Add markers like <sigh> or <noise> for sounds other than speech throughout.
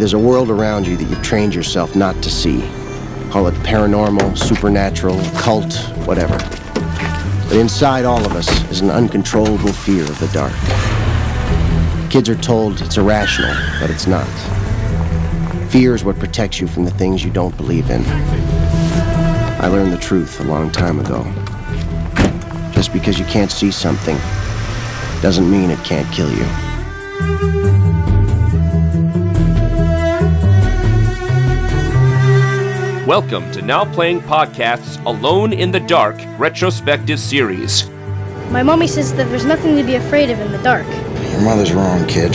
There's a world around you that you've trained yourself not to see. Call it paranormal, supernatural, cult, whatever. But inside all of us is an uncontrollable fear of the dark. Kids are told it's irrational, but it's not. Fear is what protects you from the things you don't believe in. I learned the truth a long time ago. Just because you can't see something doesn't mean it can't kill you. Welcome to Now Playing Podcast's Alone in the Dark retrospective series. My mommy says that there's nothing to be afraid of in the dark. Your mother's wrong, kid.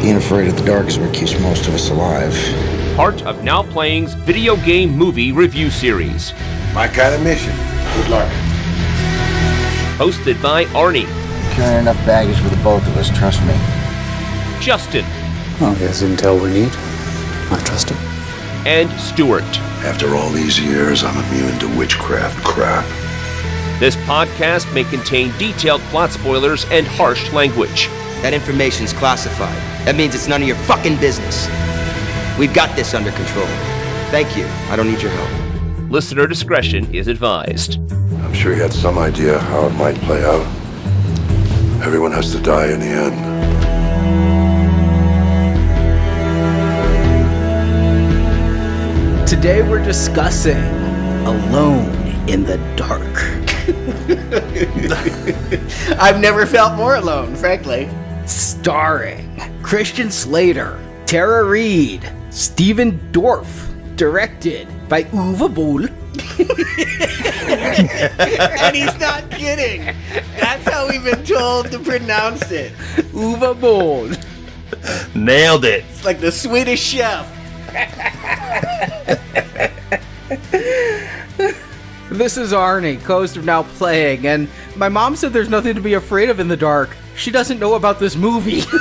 Being afraid of the dark is what keeps most of us alive. Part of Now Playing's video game movie review series. My kind of mission. Good luck. Hosted by Arnie, Carrying enough baggage for the both of us, trust me. Justin, Oh, he has intel we need. I trust him. And Stewart. After all these years, I'm immune to witchcraft crap. This podcast may contain detailed plot spoilers and harsh language. That information's classified. That means it's none of your fucking business. We've got this under control. Thank you. I don't need your help. Listener discretion is advised. I'm sure he had some idea how it might play out. Everyone has to die in the end. Today we're discussing Alone in the Dark. <laughs> I've never felt more alone, frankly. Starring Christian Slater, Tara Reid, Stephen Dorff. Directed by Uwe Boll. <laughs> and he's not kidding. That's how we've been told to pronounce it. Uwe Boll. Nailed it. It's like the Swedish chef. <laughs> This is Arnie, host of Now Playing, and my mom said there's nothing to be afraid of in the dark. She doesn't know about this movie. <laughs>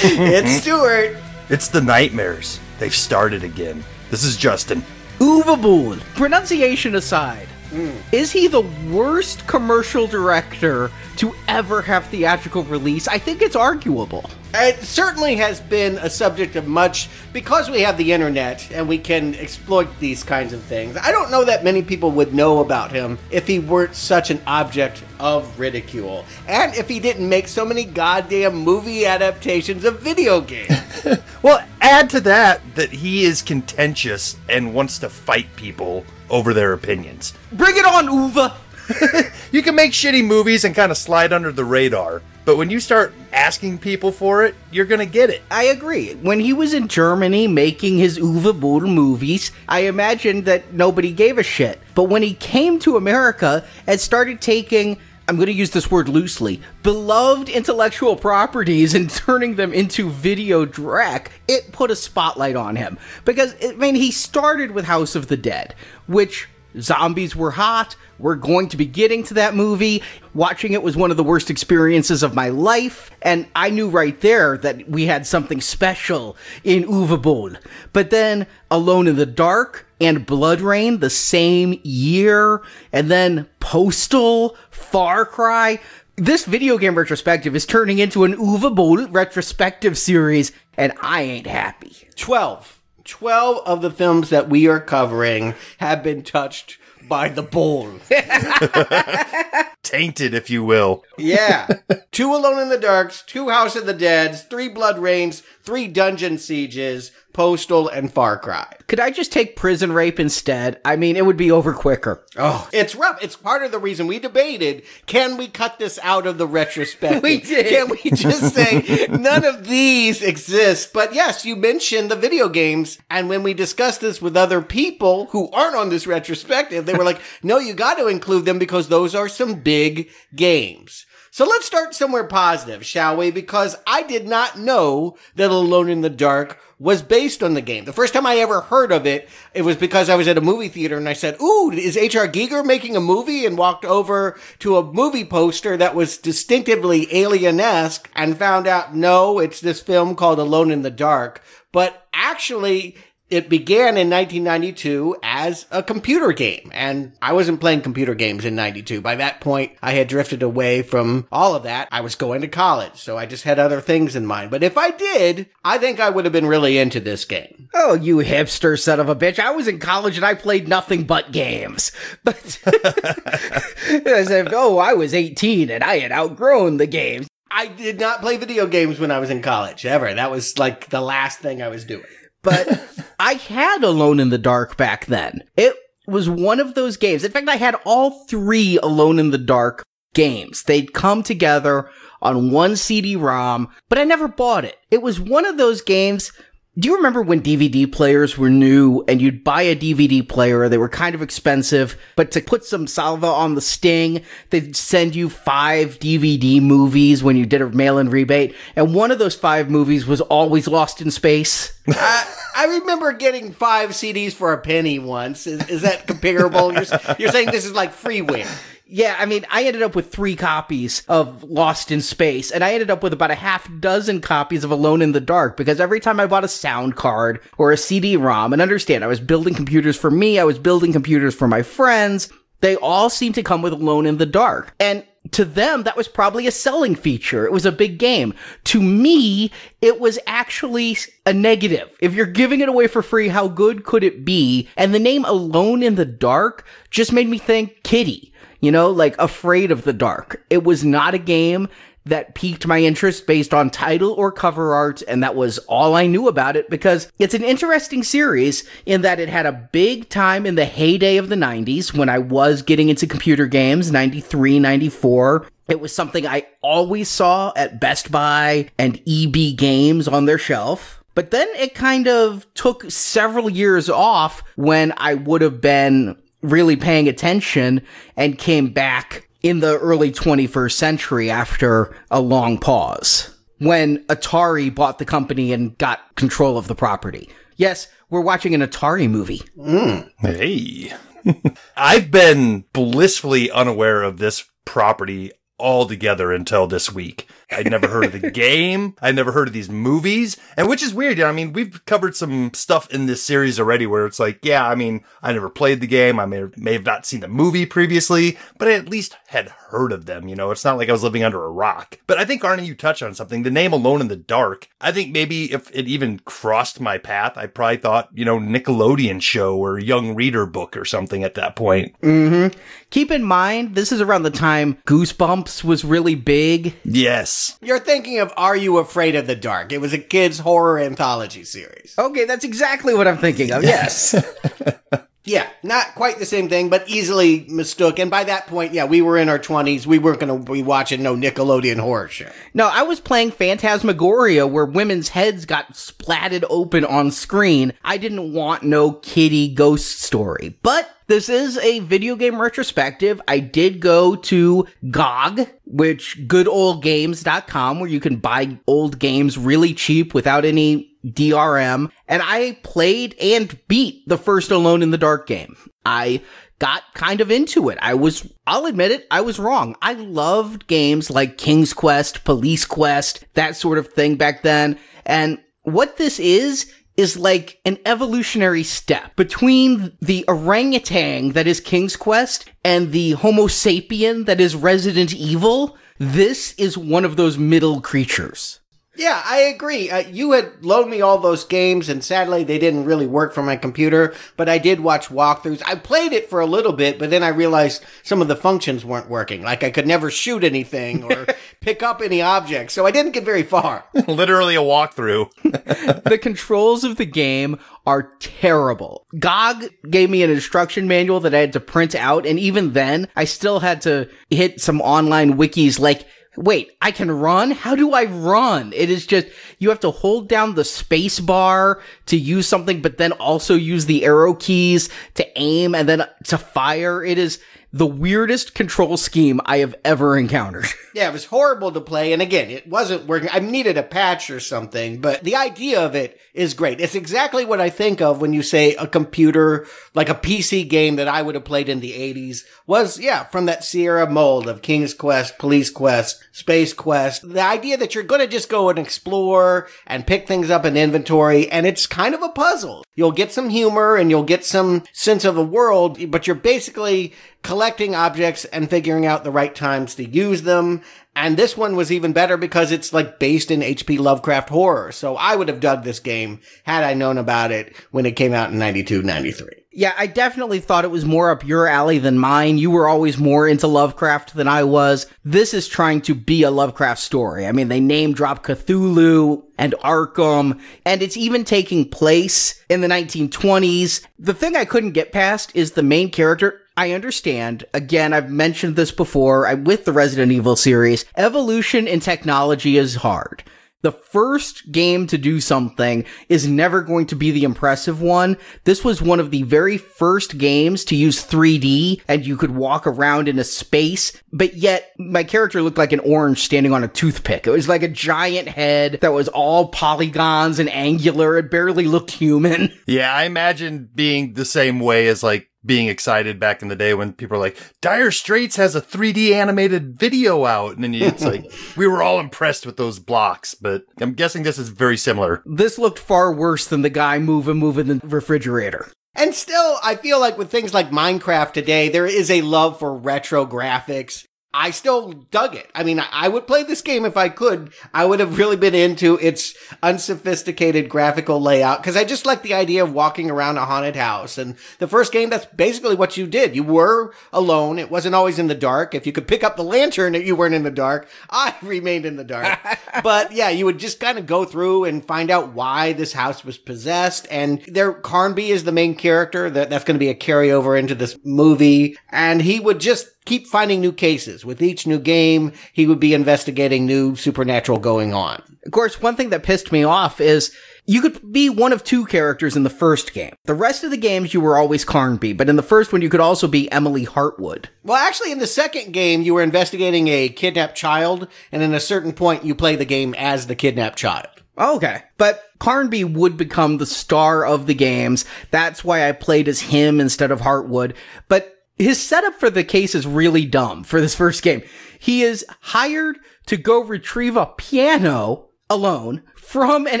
It's Stuart. It's the nightmares. They've started again. This is Justin. Uwe Boll. Pronunciation aside, Mm. is he the worst commercial director to ever have theatrical release? I think it's arguable. It certainly has been a subject of much because we have the internet and we can exploit these kinds of things. I don't know that many people would know about him if he weren't such an object of ridicule. And if he didn't make so many goddamn movie adaptations of video games. <laughs> Well, add to that that he is contentious and wants to fight people over their opinions. Bring it on, Uwe! <laughs> You can make shitty movies and kind of slide under the radar, but when you start asking people for it, you're to get it. I agree. When he was in Germany making his Uwe Boll movies, I imagined that nobody gave a shit. But when he came to America and started taking, I'm going to use this word loosely, beloved intellectual properties and <laughs> turning them into video direct, it put a spotlight on him. Because, I mean, he started with House of the Dead, which zombies were hot. We're going to be getting to that movie. Watching it was one of the worst experiences of my life, and I knew right there that we had something special in Uwe Boll. But then Alone in the Dark and BloodRayne the same year, and then Postal, Far Cry. This video game retrospective is turning into an Uwe Boll retrospective series, and I ain't happy. 12. 12 of the films that we are covering have been touched by the bowl. <laughs> Tainted, if you will. Yeah. <laughs> two Alone in the Darks, two House of the Deads, three BloodRaynes, three Dungeon Sieges, Postal, and Far Cry. Could I just take Prison Rape instead? I mean, it would be over quicker. Oh, it's rough. It's part of the reason we debated can we cut this out of the retrospective? We did. Can we just say none of these exist? But yes, you mentioned the video games. And when we discussed this with other people who aren't on this retrospective, they were like, no, you got to include them because those are some big games. So let's start somewhere positive, shall we? Because I did not know that Alone in the Dark was based on the game. The first time I ever heard of it, it was because I was at a movie theater and I said, Ooh, is H.R. Giger making a movie? And walked over to a movie poster that was distinctively alien-esque and found out, no, it's this film called Alone in the Dark. But actually, it began in 1992 as a computer game, and I wasn't playing computer games in 92. By that point, I had drifted away from all of that. I was going to college, so I just had other things in mind. But if I did, I think I would have been really into this game. Oh, you hipster son of a bitch. I was in college and I played nothing but games. <laughs> But <laughs> as if, oh, I was 18 and I had outgrown the games. I did not play video games when I was in college, ever. That was like the last thing I was doing. But <laughs> I had Alone in the Dark back then. It was one of those games. In fact, I had all three Alone in the Dark games. They'd come together on one CD-ROM, but I never bought it. It was one of those games do you remember when DVD players were new and you'd buy a DVD player? They were kind of expensive, but to put some salva on the sting, they'd send you five DVD movies when you did a mail in rebate. And one of those five movies was always Lost in Space. uh, I remember getting five CDs for a penny once. Is, is that comparable? you're, you're saying this is like freeware. Yeah, I mean, I ended up with three copies of Lost in Space, and I ended up with about a half dozen copies of Alone in the Dark because every time I bought a sound card or a CD ROM, and understand, I was building computers for me, I was building computers for my friends, they all seemed to come with Alone in the Dark. And to them, that was probably a selling feature. It was a big game. To me, it was actually a negative. If you're giving it away for free, how good could it be? And the name Alone in the Dark just made me think kitty you know, like afraid of the dark. It was not a game that piqued my interest based on title or cover art, and that was all I knew about it because it's an interesting series in that it had a big time in the heyday of the 90s when I was getting into computer games, 93, 94. It was something I always saw at Best Buy and EB Games on their shelf. But then it kind of took several years off when I would have been really paying attention and came back in the early 21st century after a long pause when Atari bought the company and got control of the property. Yes, we're watching an Atari movie. Mm. Hey. <laughs> I've been blissfully unaware of this property altogether until this week. I'd never heard of the <laughs> game. I'd never heard of these movies. And which is weird. I mean, we've covered some stuff in this series already where it's like, yeah, I mean, I never played the game. I may, may have not seen the movie previously, but I at least had heard of them. You know, it's not like I was living under a rock. But I think, Arnie, you touched on something. The name Alone in the Dark. I think maybe if it even crossed my path, I probably thought, you know, Nickelodeon show or young reader book or something at that point. Mm-hmm. Keep in mind, this is around the time Goosebumps was really big. Yes. You're thinking of Are You Afraid of the Dark? It was a kids' horror anthology series. Okay, that's exactly what I'm thinking of. Yes. <laughs> Yeah, not quite the same thing, but easily mistook. And by that point, yeah, we were in our 20s. We weren't going to be watching no Nickelodeon horror show. No, I was playing Phantasmagoria where women's heads got splatted open on screen. I didn't want no kitty ghost story. But this is a video game retrospective. I did go to GOG, which goodoldgames.com, where you can buy old games really cheap without any DRM, and I played and beat the first Alone in the Dark game. I got kind of into it. I was, I'll admit it, I was wrong. I loved games like King's Quest, Police Quest, that sort of thing back then. And what this is, is like an evolutionary step between the orangutan that is King's Quest and the Homo sapien that is Resident Evil. This is one of those middle creatures. Yeah, I agree. Uh, you had loaned me all those games, and sadly, they didn't really work for my computer. But I did watch walkthroughs. I played it for a little bit, but then I realized some of the functions weren't working. Like I could never shoot anything or <laughs> pick up any objects, so I didn't get very far. <laughs> Literally a walkthrough. <laughs> the controls of the game are terrible. GOG gave me an instruction manual that I had to print out, and even then, I still had to hit some online wikis like wait, I can run? How do I run? It is just, you have to hold down the space bar to use something, but then also use the arrow keys to aim and then to fire. It is, the weirdest control scheme I have ever encountered. <laughs> Yeah, it was horrible to play. And again, it wasn't working. I needed a patch or something, but the idea of it is great. It's exactly what I think of when you say a computer, like a PC game that I would have played in the 80s was, yeah, from that Sierra mold of King's Quest, Police Quest, Space Quest. The idea that you're going to just go and explore and pick things up in inventory. And it's kind of a puzzle. You'll get some humor and you'll get some sense of the world, but you're basically collecting objects and figuring out the right times to use them. And this one was even better because it's like based in H.P. Lovecraft horror. So I would have dug this game had I known about it when it came out in 92, 93. Yeah, I definitely thought it was more up your alley than mine. You were always more into Lovecraft than I was. This is trying to be a Lovecraft story. I mean, they name drop Cthulhu and Arkham, and it's even taking place in the 1920s. The thing I couldn't get past is the main character. I understand. Again, I've mentioned this before I, with the Resident Evil series. Evolution in technology is hard. The first game to do something is never going to be the impressive one. This was one of the very first games to use 3D and you could walk around in a space, but yet my character looked like an orange standing on a toothpick. It was like a giant head that was all polygons and angular. It barely looked human. <laughs> Yeah, I imagine being the same way as like being excited back in the day when people are like, Dire Straits has a 3D animated video out. And then it's like, <laughs> we were all impressed with those blocks, but I'm guessing this is very similar. This looked far worse than the guy moving, moving the refrigerator. And still, I feel like with things like Minecraft today, there is a love for retro graphics. I still dug it. I mean, I would play this game if I could. I would have really been into its unsophisticated graphical layout because I just like the idea of walking around a haunted house. And the first game, that's basically what you did. You were alone. It wasn't always in the dark. If you could pick up the lantern, you weren't in the dark. I <laughs> remained in the dark. <laughs> but yeah, you would just kind of go through and find out why this house was possessed. And there, Carnby is the main character. That that's going to be a carryover into this movie, and he would just keep finding new cases. With each new game, he would be investigating new supernatural going on. Of course, one thing that pissed me off is you could be one of two characters in the first game. The rest of the games you were always Carnby, but in the first one you could also be Emily Hartwood. Well, actually, in the second game, you were investigating a kidnapped child, and in a certain point, you play the game as the kidnapped child. Okay. But Carnby would become the star of the games. That's why I played as him instead of Hartwood. But his setup for the case is really dumb for this first game. He is hired to go retrieve a piano alone from an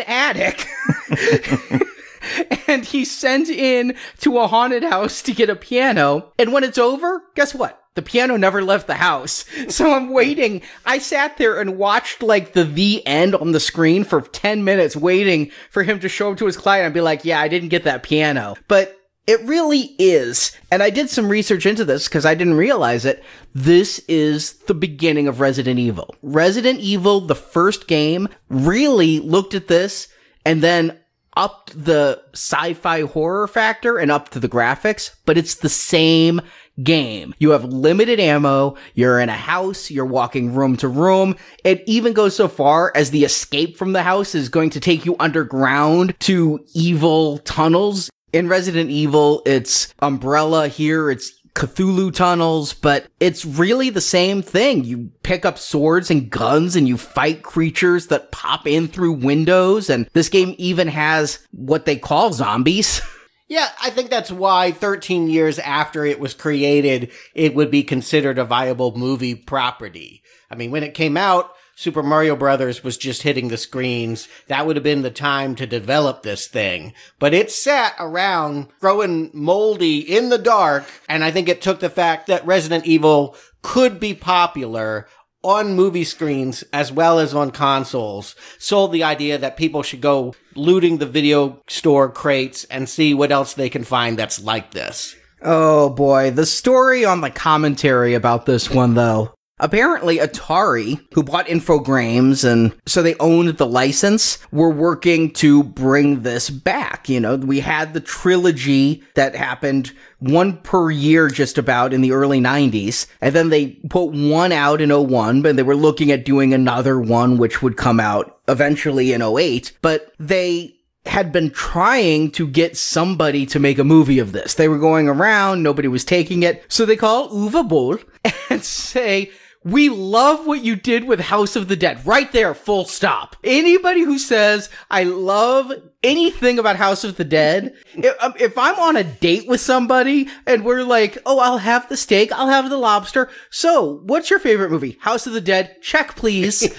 attic. <laughs> and he's sent in to a haunted house to get a piano. And when it's over, guess what? The piano never left the house. <laughs> So I'm waiting. I sat there and watched like the the end on the screen for 10 minutes waiting for him to show up to his client and be like, yeah, I didn't get that piano. But it really is. And I did some research into this because I didn't realize it. This is the beginning of Resident Evil. Resident Evil, the first game, really looked at this and then upped the sci-fi horror factor and upped the graphics, but it's the same game. You have limited ammo, you're in a house, you're walking room to room. It even goes so far as the escape from the house is going to take you underground to evil tunnels in Resident Evil, it's Umbrella. Here, it's Cthulhu tunnels, but it's really the same thing. You pick up swords and guns and you fight creatures that pop in through windows. And this game even has what they call zombies. <laughs> Yeah, I think that's why 13 years after it was created, it would be considered a viable movie property. I mean, when it came out, Super Mario Brothers was just hitting the screens. That would have been the time to develop this thing. But it sat around growing moldy in the dark. And I think it took the fact that Resident Evil could be popular on movie screens as well as on consoles sold the idea that people should go looting the video store crates and see what else they can find that's like this. Oh boy, the story on the commentary about this one though. Apparently, Atari, who bought Infogrames and so they owned the license, were working to bring this back. You know, we had the trilogy that happened one per year just about in the early 90s. And then they put one out in 01, but they were looking at doing another one, which would come out eventually in 08. But they had been trying to get somebody to make a movie of this. They were going around, nobody was taking it. So they call Uwe Boll <laughs> and say, we love what you did with House of the Dead. Right there, full stop. Anybody who says, I love anything about House of the Dead, if, um, if I'm on a date with somebody and we're like, oh, I'll have the steak, I'll have the lobster. So, what's your favorite movie? House of the Dead? Check, please. <laughs> but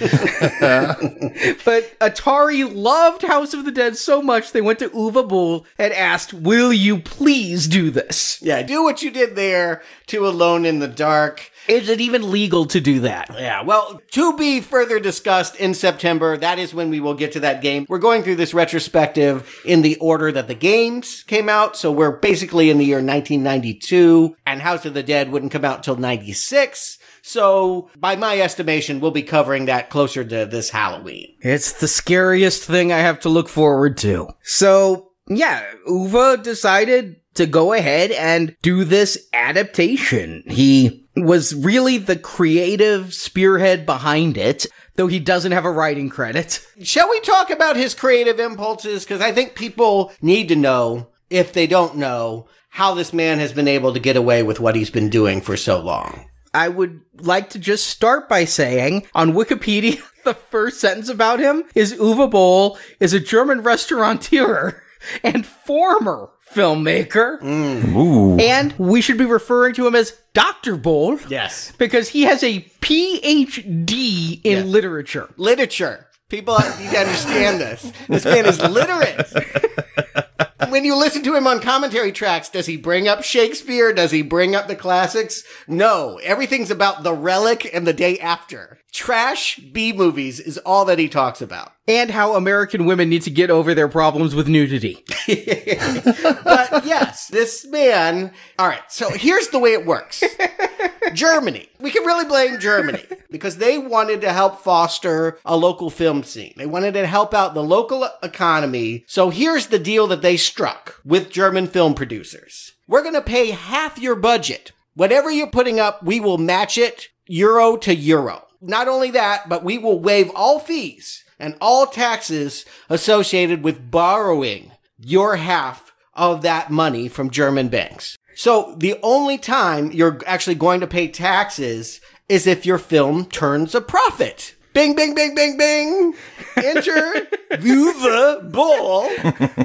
Atari loved House of the Dead so much, they went to Uwe Boll and asked, will you please do this? Yeah, do what you did there to Alone in the Dark. Is it even legal to do that? Yeah, well, to be further discussed in September, that is when we will get to that game. We're going through this retrospective in the order that the games came out, so we're basically in the year 1992, and House of the Dead wouldn't come out until 96. So, by my estimation, we'll be covering that closer to this Halloween. It's the scariest thing I have to look forward to. So, yeah, Uwe decided to go ahead and do this adaptation. He was really the creative spearhead behind it, though he doesn't have a writing credit. Shall we talk about his creative impulses? Because I think people need to know, if they don't know, how this man has been able to get away with what he's been doing for so long. I would like to just start by saying on Wikipedia, <laughs> the first sentence about him is Uwe Boll is a German restaurateur <laughs> and former filmmaker. Mm. And we should be referring to him as Dr. Boll. Yes. Because he has a PhD in Yeah. literature. Literature. People need to understand this. This man is literate. <laughs> when you listen to him on commentary tracks, does he bring up Shakespeare? Does he bring up the classics? No. Everything's about the relic and the day after. Trash B movies is all that he talks about. And how American women need to get over their problems with nudity. <laughs> But yes, this man. All right. So here's the way it works. Germany. We can really blame Germany because they wanted to help foster a local film scene. They wanted to help out the local economy. So here's the deal that they struck with German film producers. We're going to pay half your budget. Whatever you're putting up, we will match it euro to euro. Not only that, but we will waive all fees and all taxes associated with borrowing your half of that money from German banks. So the only time you're actually going to pay taxes is if your film turns a profit. Bing, bing, bing, bing, bing. Enter <laughs> Uwe Boll,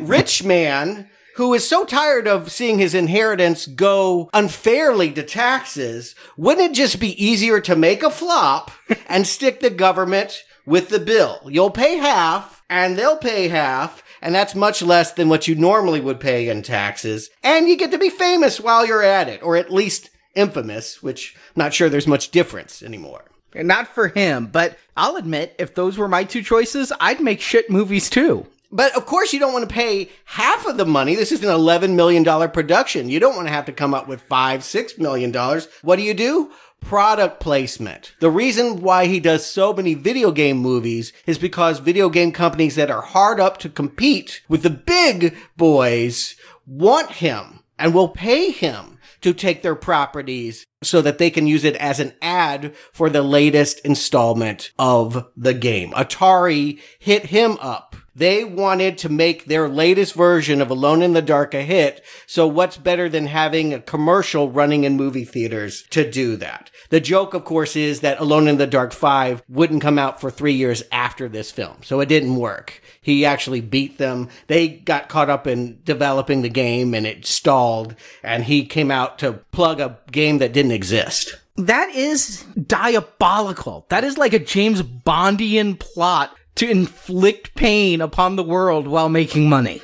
rich man who is so tired of seeing his inheritance go unfairly to taxes. Wouldn't it just be easier to make a flop <laughs> and stick the government with the bill? You'll pay half and they'll pay half. And that's much less than what you normally would pay in taxes. And you get to be famous while you're at it, or at least infamous, which I'm not sure there's much difference anymore. Not for him, but I'll admit, if those were my two choices, I'd make shit movies too. But of course, you don't want to pay half of the money. This is an $11 million production. You don't want to have to come up with five, six million dollars. What do you do? Product placement. The reason why he does so many video game movies is because video game companies that are hard up to compete with the big boys want him and will pay him to take their properties so that they can use it as an ad for the latest installment of the game. Atari hit him up. They wanted to make their latest version of Alone in the Dark a hit. So what's better than having a commercial running in movie theaters to do that? The joke, of course, is that Alone in the Dark 5 wouldn't come out for three years after this film. So it didn't work. He actually beat them. They got caught up in developing the game and it stalled. And he came out to plug a game that didn't exist. That is diabolical. That is like a James Bondian plot to inflict pain upon the world while making money.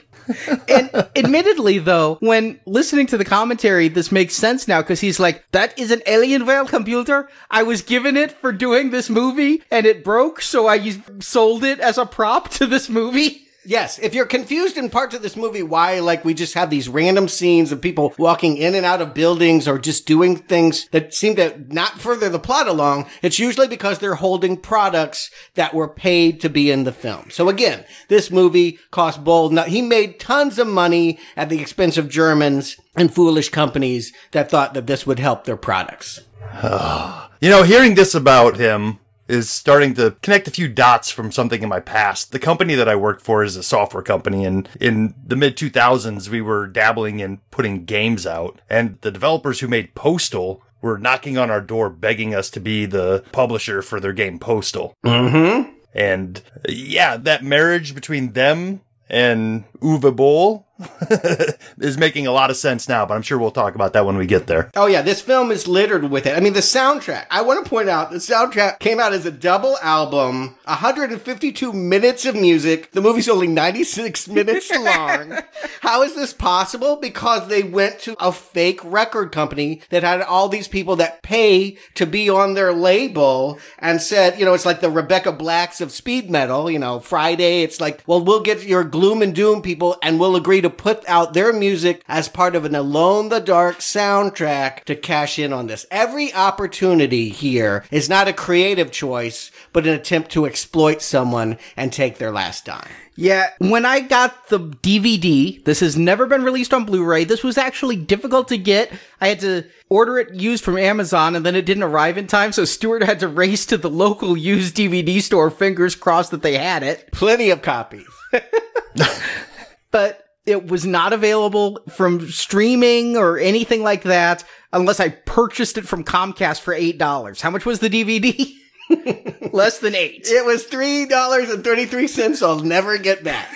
and admittedly, though, when listening to the commentary, this makes sense now because he's like, that is an Alienware computer. I was given it for doing this movie and it broke, so I sold it as a prop to this movie. Yes, if you're confused in parts of this movie why like we just have these random scenes of people walking in and out of buildings or just doing things that seem to not further the plot along, it's usually because they're holding products that were paid to be in the film. So again, this movie cost Boll, he made tons of money at the expense of Germans and foolish companies that thought that this would help their products. <sighs> You know, hearing this about him is starting to connect a few dots from something in my past. The company that I worked for is a software company, and in the mid 2000s, we were dabbling in putting games out. And the developers who made Postal were knocking on our door begging us to be the publisher for their game Postal. Mm-hmm. And yeah, that marriage between them and Uwe Boll <laughs> is making a lot of sense now, but I'm sure we'll talk about that when we get there. Oh yeah, this film is littered with it. I mean, the soundtrack. I want to point out the soundtrack came out as a double album, 152 minutes of music. The movie's only 96 <laughs> minutes long. How is this possible? Because they went to a fake record company that had all these people that pay to be on their label and said, you know, it's like the Rebecca Blacks of speed metal, you know, Friday. It's like, well, we'll get your gloom and doom people and we'll agree to put out their music as part of an Alone the Dark soundtrack to cash in on this. Every opportunity here is not a creative choice, but an attempt to exploit someone and take their last dime. Yeah, when I got the DVD, this has never been released on Blu-ray. This was actually difficult to get. I had to order it used from Amazon and then it didn't arrive in time, so Stuart had to race to the local used DVD store, fingers crossed that they had it. Plenty of copies. <laughs> but it was not available from streaming or anything like that unless I purchased it from Comcast for $8. How much was the DVD? <laughs> Less than eight. It was $3.33. I'll never get back.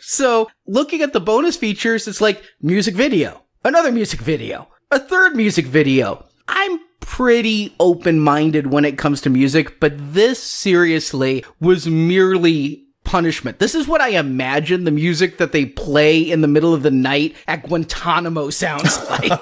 So, looking at the bonus features, it's like music video, another music video, a third music video. I'm pretty open minded when it comes to music, but this seriously was merely punishment. This is what I imagine the music that they play in the middle of the night at Guantanamo sounds <laughs> like.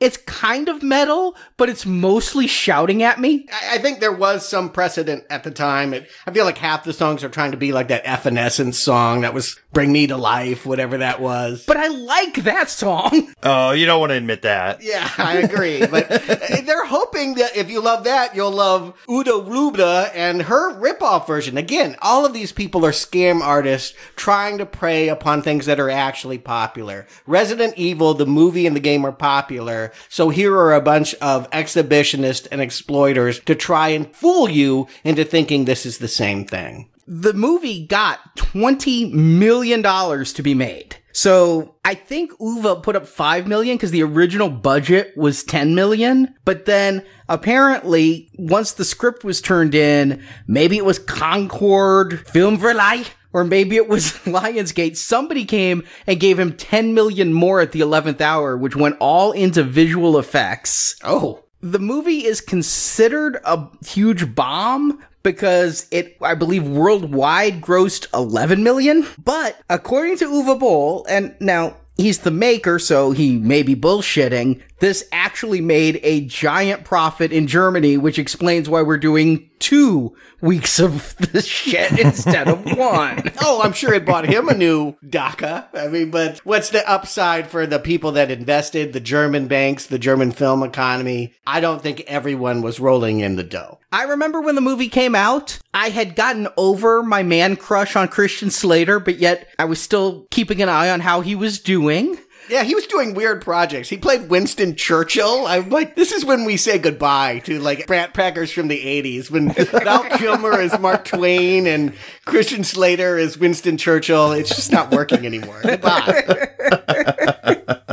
it's kind of metal, but it's mostly shouting at me. I, I think there was some precedent at the time. It, I feel like half the songs are trying to be like that Evanescence song that was Bring Me to Life, whatever that was. But I like that song. <laughs> Oh, you don't want to admit that. Yeah, I agree. but <laughs> eh, they're hoping that if you love that, you'll love Udo Lubda and her ripoff version. Again, all of these people are scam artists trying to prey upon things that are actually popular. Resident Evil, the movie and the game are popular. So here are a bunch of exhibitionists and exploiters to try and fool you into thinking this is the same thing. The movie got $20 million to be made. So I think Uwe put up 5 million because the original budget was 10 million. But then apparently once the script was turned in, maybe it was Concord Film Verleih or maybe it was <laughs> Lionsgate. Somebody came and gave him 10 million more at the 11th hour, which went all into visual effects. Oh. The movie is considered a huge bomb, because it, I believe, worldwide grossed 11 million. But according to Uwe Boll, and now he's the maker, so he may be bullshitting, this actually made a giant profit in Germany, which explains why we're doing two weeks of <laughs> this shit instead of <laughs> one. oh, I'm sure it bought him a new DACA. I mean, but what's the upside for the people that invested, the German banks, the German film economy? I don't think everyone was rolling in the dough. I remember when the movie came out, I had gotten over my man crush on Christian Slater, but yet I was still keeping an eye on how he was doing. Yeah, he was doing weird projects. He played Winston Churchill. I'm like, this is when we say goodbye to like Brat Packers from the 80s, when <laughs> Val Kilmer is Mark Twain and Christian Slater is Winston Churchill. It's just not working anymore. Goodbye.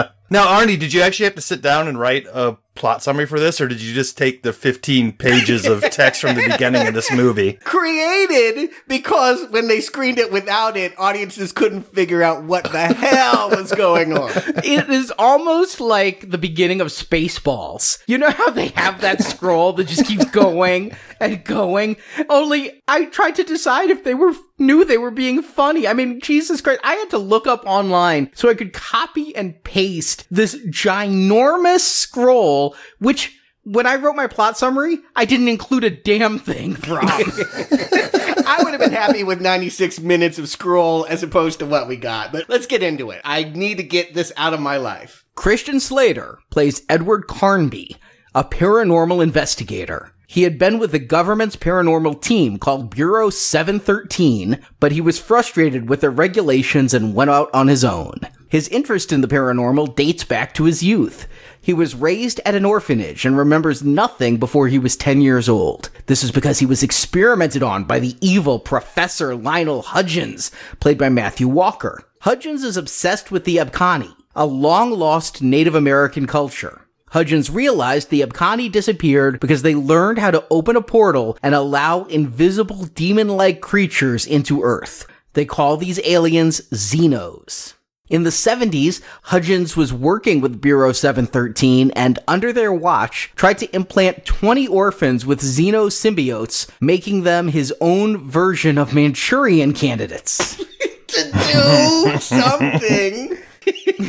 <laughs> Now, Arnie, did you actually have to sit down and write a plot summary for this, or did you just take the 15 pages of text from the beginning of this movie? <laughs> Created because when they screened it without it, audiences couldn't figure out what the hell was going on. <laughs> It is almost like the beginning of Spaceballs. You know how they have that scroll that just keeps going and going? Only I tried to decide if they were knew they were being funny. I mean, Jesus Christ, I had to look up online so I could copy and paste this ginormous scroll which when I wrote my plot summary, I didn't include a damn thing from. <laughs> I would have been happy with 96 minutes of scroll as opposed to what we got, but let's get into it. I need to get this out of my life. Christian Slater plays Edward Carnby, a paranormal investigator. He had been with the government's paranormal team called Bureau 713, but he was frustrated with their regulations and went out on his own. His interest in the paranormal dates back to his youth. He was raised at an orphanage and remembers nothing before he was 10 years old. This is because he was experimented on by the evil Professor Lionel Hudgens, played by Matthew Walker. Hudgens is obsessed with the Abkhani, a long lost Native American culture. Hudgens realized the Abkhani disappeared because they learned how to open a portal and allow invisible demon-like creatures into Earth. They call these aliens Xenos. In the 70s, Hudgens was working with Bureau 713 and, under their watch, tried to implant 20 orphans with Xeno symbiotes, making them his own version of Manchurian candidates. <laughs> to do something.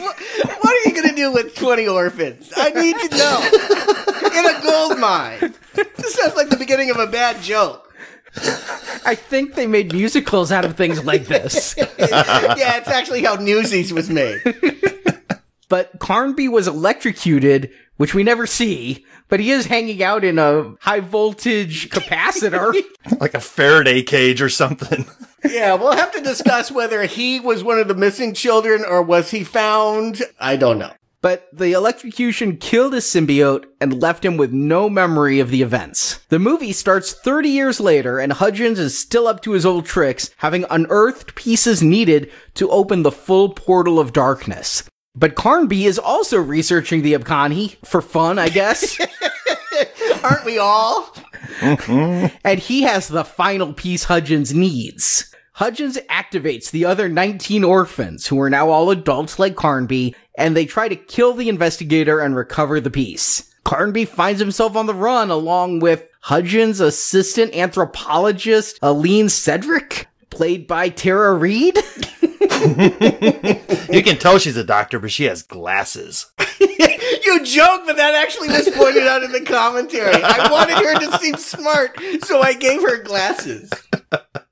what, what are you going to do with 20 orphans? I need to know. In a gold mine. This sounds like the beginning of a bad joke. <laughs> I think they made musicals out of things like this. <laughs> yeah, it's actually how Newsies was made. <laughs> But Carnby was electrocuted, which we never see, but he is hanging out in a high voltage capacitor. like a Faraday cage or something. Yeah, we'll have to discuss whether he was one of the missing children or was he found. I don't know. But the electrocution killed his symbiote and left him with no memory of the events. The movie starts 30 years later, and Hudgens is still up to his old tricks, having unearthed pieces needed to open the full portal of darkness. But Carnby is also researching the Abkhani for fun, I guess. <laughs> Aren't we all? <laughs> and he has the final piece Hudgens needs. Hudgens activates the other 19 orphans, who are now all adults like Carnby, and they try to kill the investigator and recover the piece. Carnby finds himself on the run along with Hudgens' assistant anthropologist, Aline Cedrac, played by Tara Reid. <laughs> you can tell she's a doctor, but she has glasses. <laughs> you joke, but that actually was pointed out in the commentary. I wanted her to seem smart, so I gave her glasses.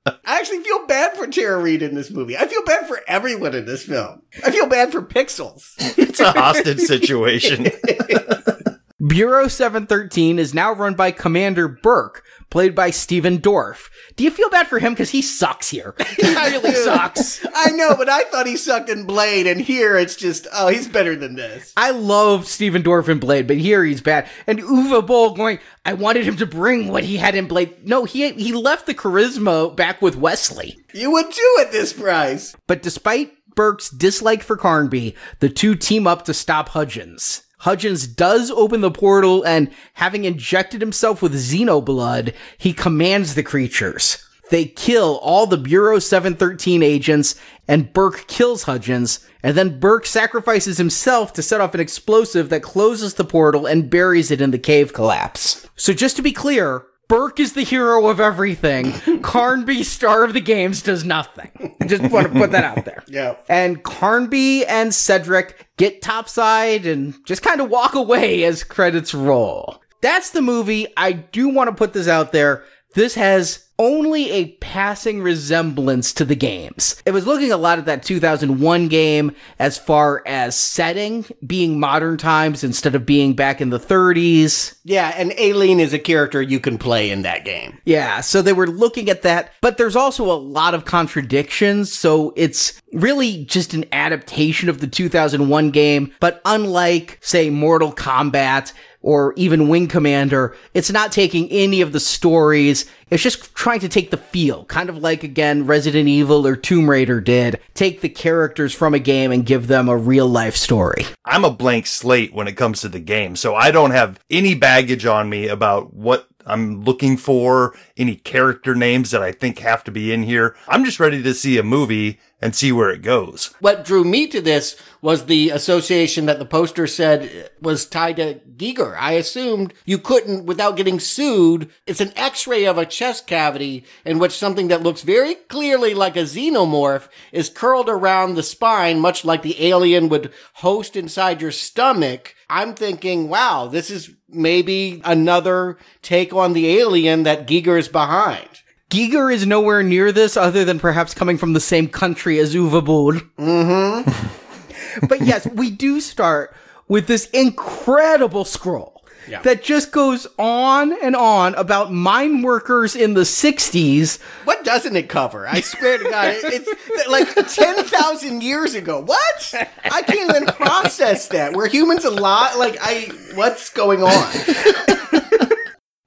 I actually feel bad for Tara Reid in this movie. I feel bad for everyone in this film. I feel bad for Pixels. It's a hostage situation. <laughs> Bureau 713 is now run by Commander Burke, played by Stephen Dorff. Do you feel bad for him? Because he sucks here. <laughs> He really sucks. I know, but I thought he sucked in Blade, and here it's just, oh, he's better than this. I love Stephen Dorff in Blade, but here he's bad. And Uwe Boll going, I wanted him to bring what he had in Blade. No, he he left the charisma back with Wesley. You would too at this price. But despite Burke's dislike for Carnby, the two team up to stop Hudgens. Hudgens does open the portal and having injected himself with Xenoblood, he commands the creatures. They kill all the Bureau 713 agents and Burke kills Hudgens, and then Burke sacrifices himself to set off an explosive that closes the portal and buries it in the cave collapse. So just to be clear, Burke is the hero of everything. Carnby, star of the games, does nothing. Just want to put that out there. Yeah. And Carnby and Cedrac get topside and just kind of walk away as credits roll. That's the movie. I do want to put this out there. This has only a passing resemblance to the games. It was looking a lot at that 2001 game as far as setting, being modern times instead of being back in the 30s. Yeah, and Aileen is a character you can play in that game. Yeah, so they were looking at that, but there's also a lot of contradictions, so it's really just an adaptation of the 2001 game, but unlike, say, Mortal Kombat, or even Wing Commander, it's not taking any of the stories. It's just trying to take the feel, kind of like, again, Resident Evil or Tomb Raider did. Take the characters from a game and give them a real life story. I'm a blank slate when it comes to the game, so I don't have any baggage on me about what I'm looking for, any character names that I think have to be in here. I'm just ready to see a movie and see where it goes. What drew me to this was the association that the poster said was tied to Giger. I assumed you couldn't without getting sued. It's an x-ray of a chest cavity in which something that looks very clearly like a xenomorph is curled around the spine, much like the alien would host inside your stomach. I'm thinking, wow, this is maybe another take on the alien that Giger is behind. Giger is nowhere near this other than perhaps coming from the same country as Uwe Boll. Mm-hmm. <laughs> but yes, we do start with this incredible scroll. that just goes on and on about mine workers in the 60s. What doesn't it cover? I swear to God, it's like 10,000 years ago. What? I can't even process that. Were humans a lot. Like, I, what's going on? <laughs>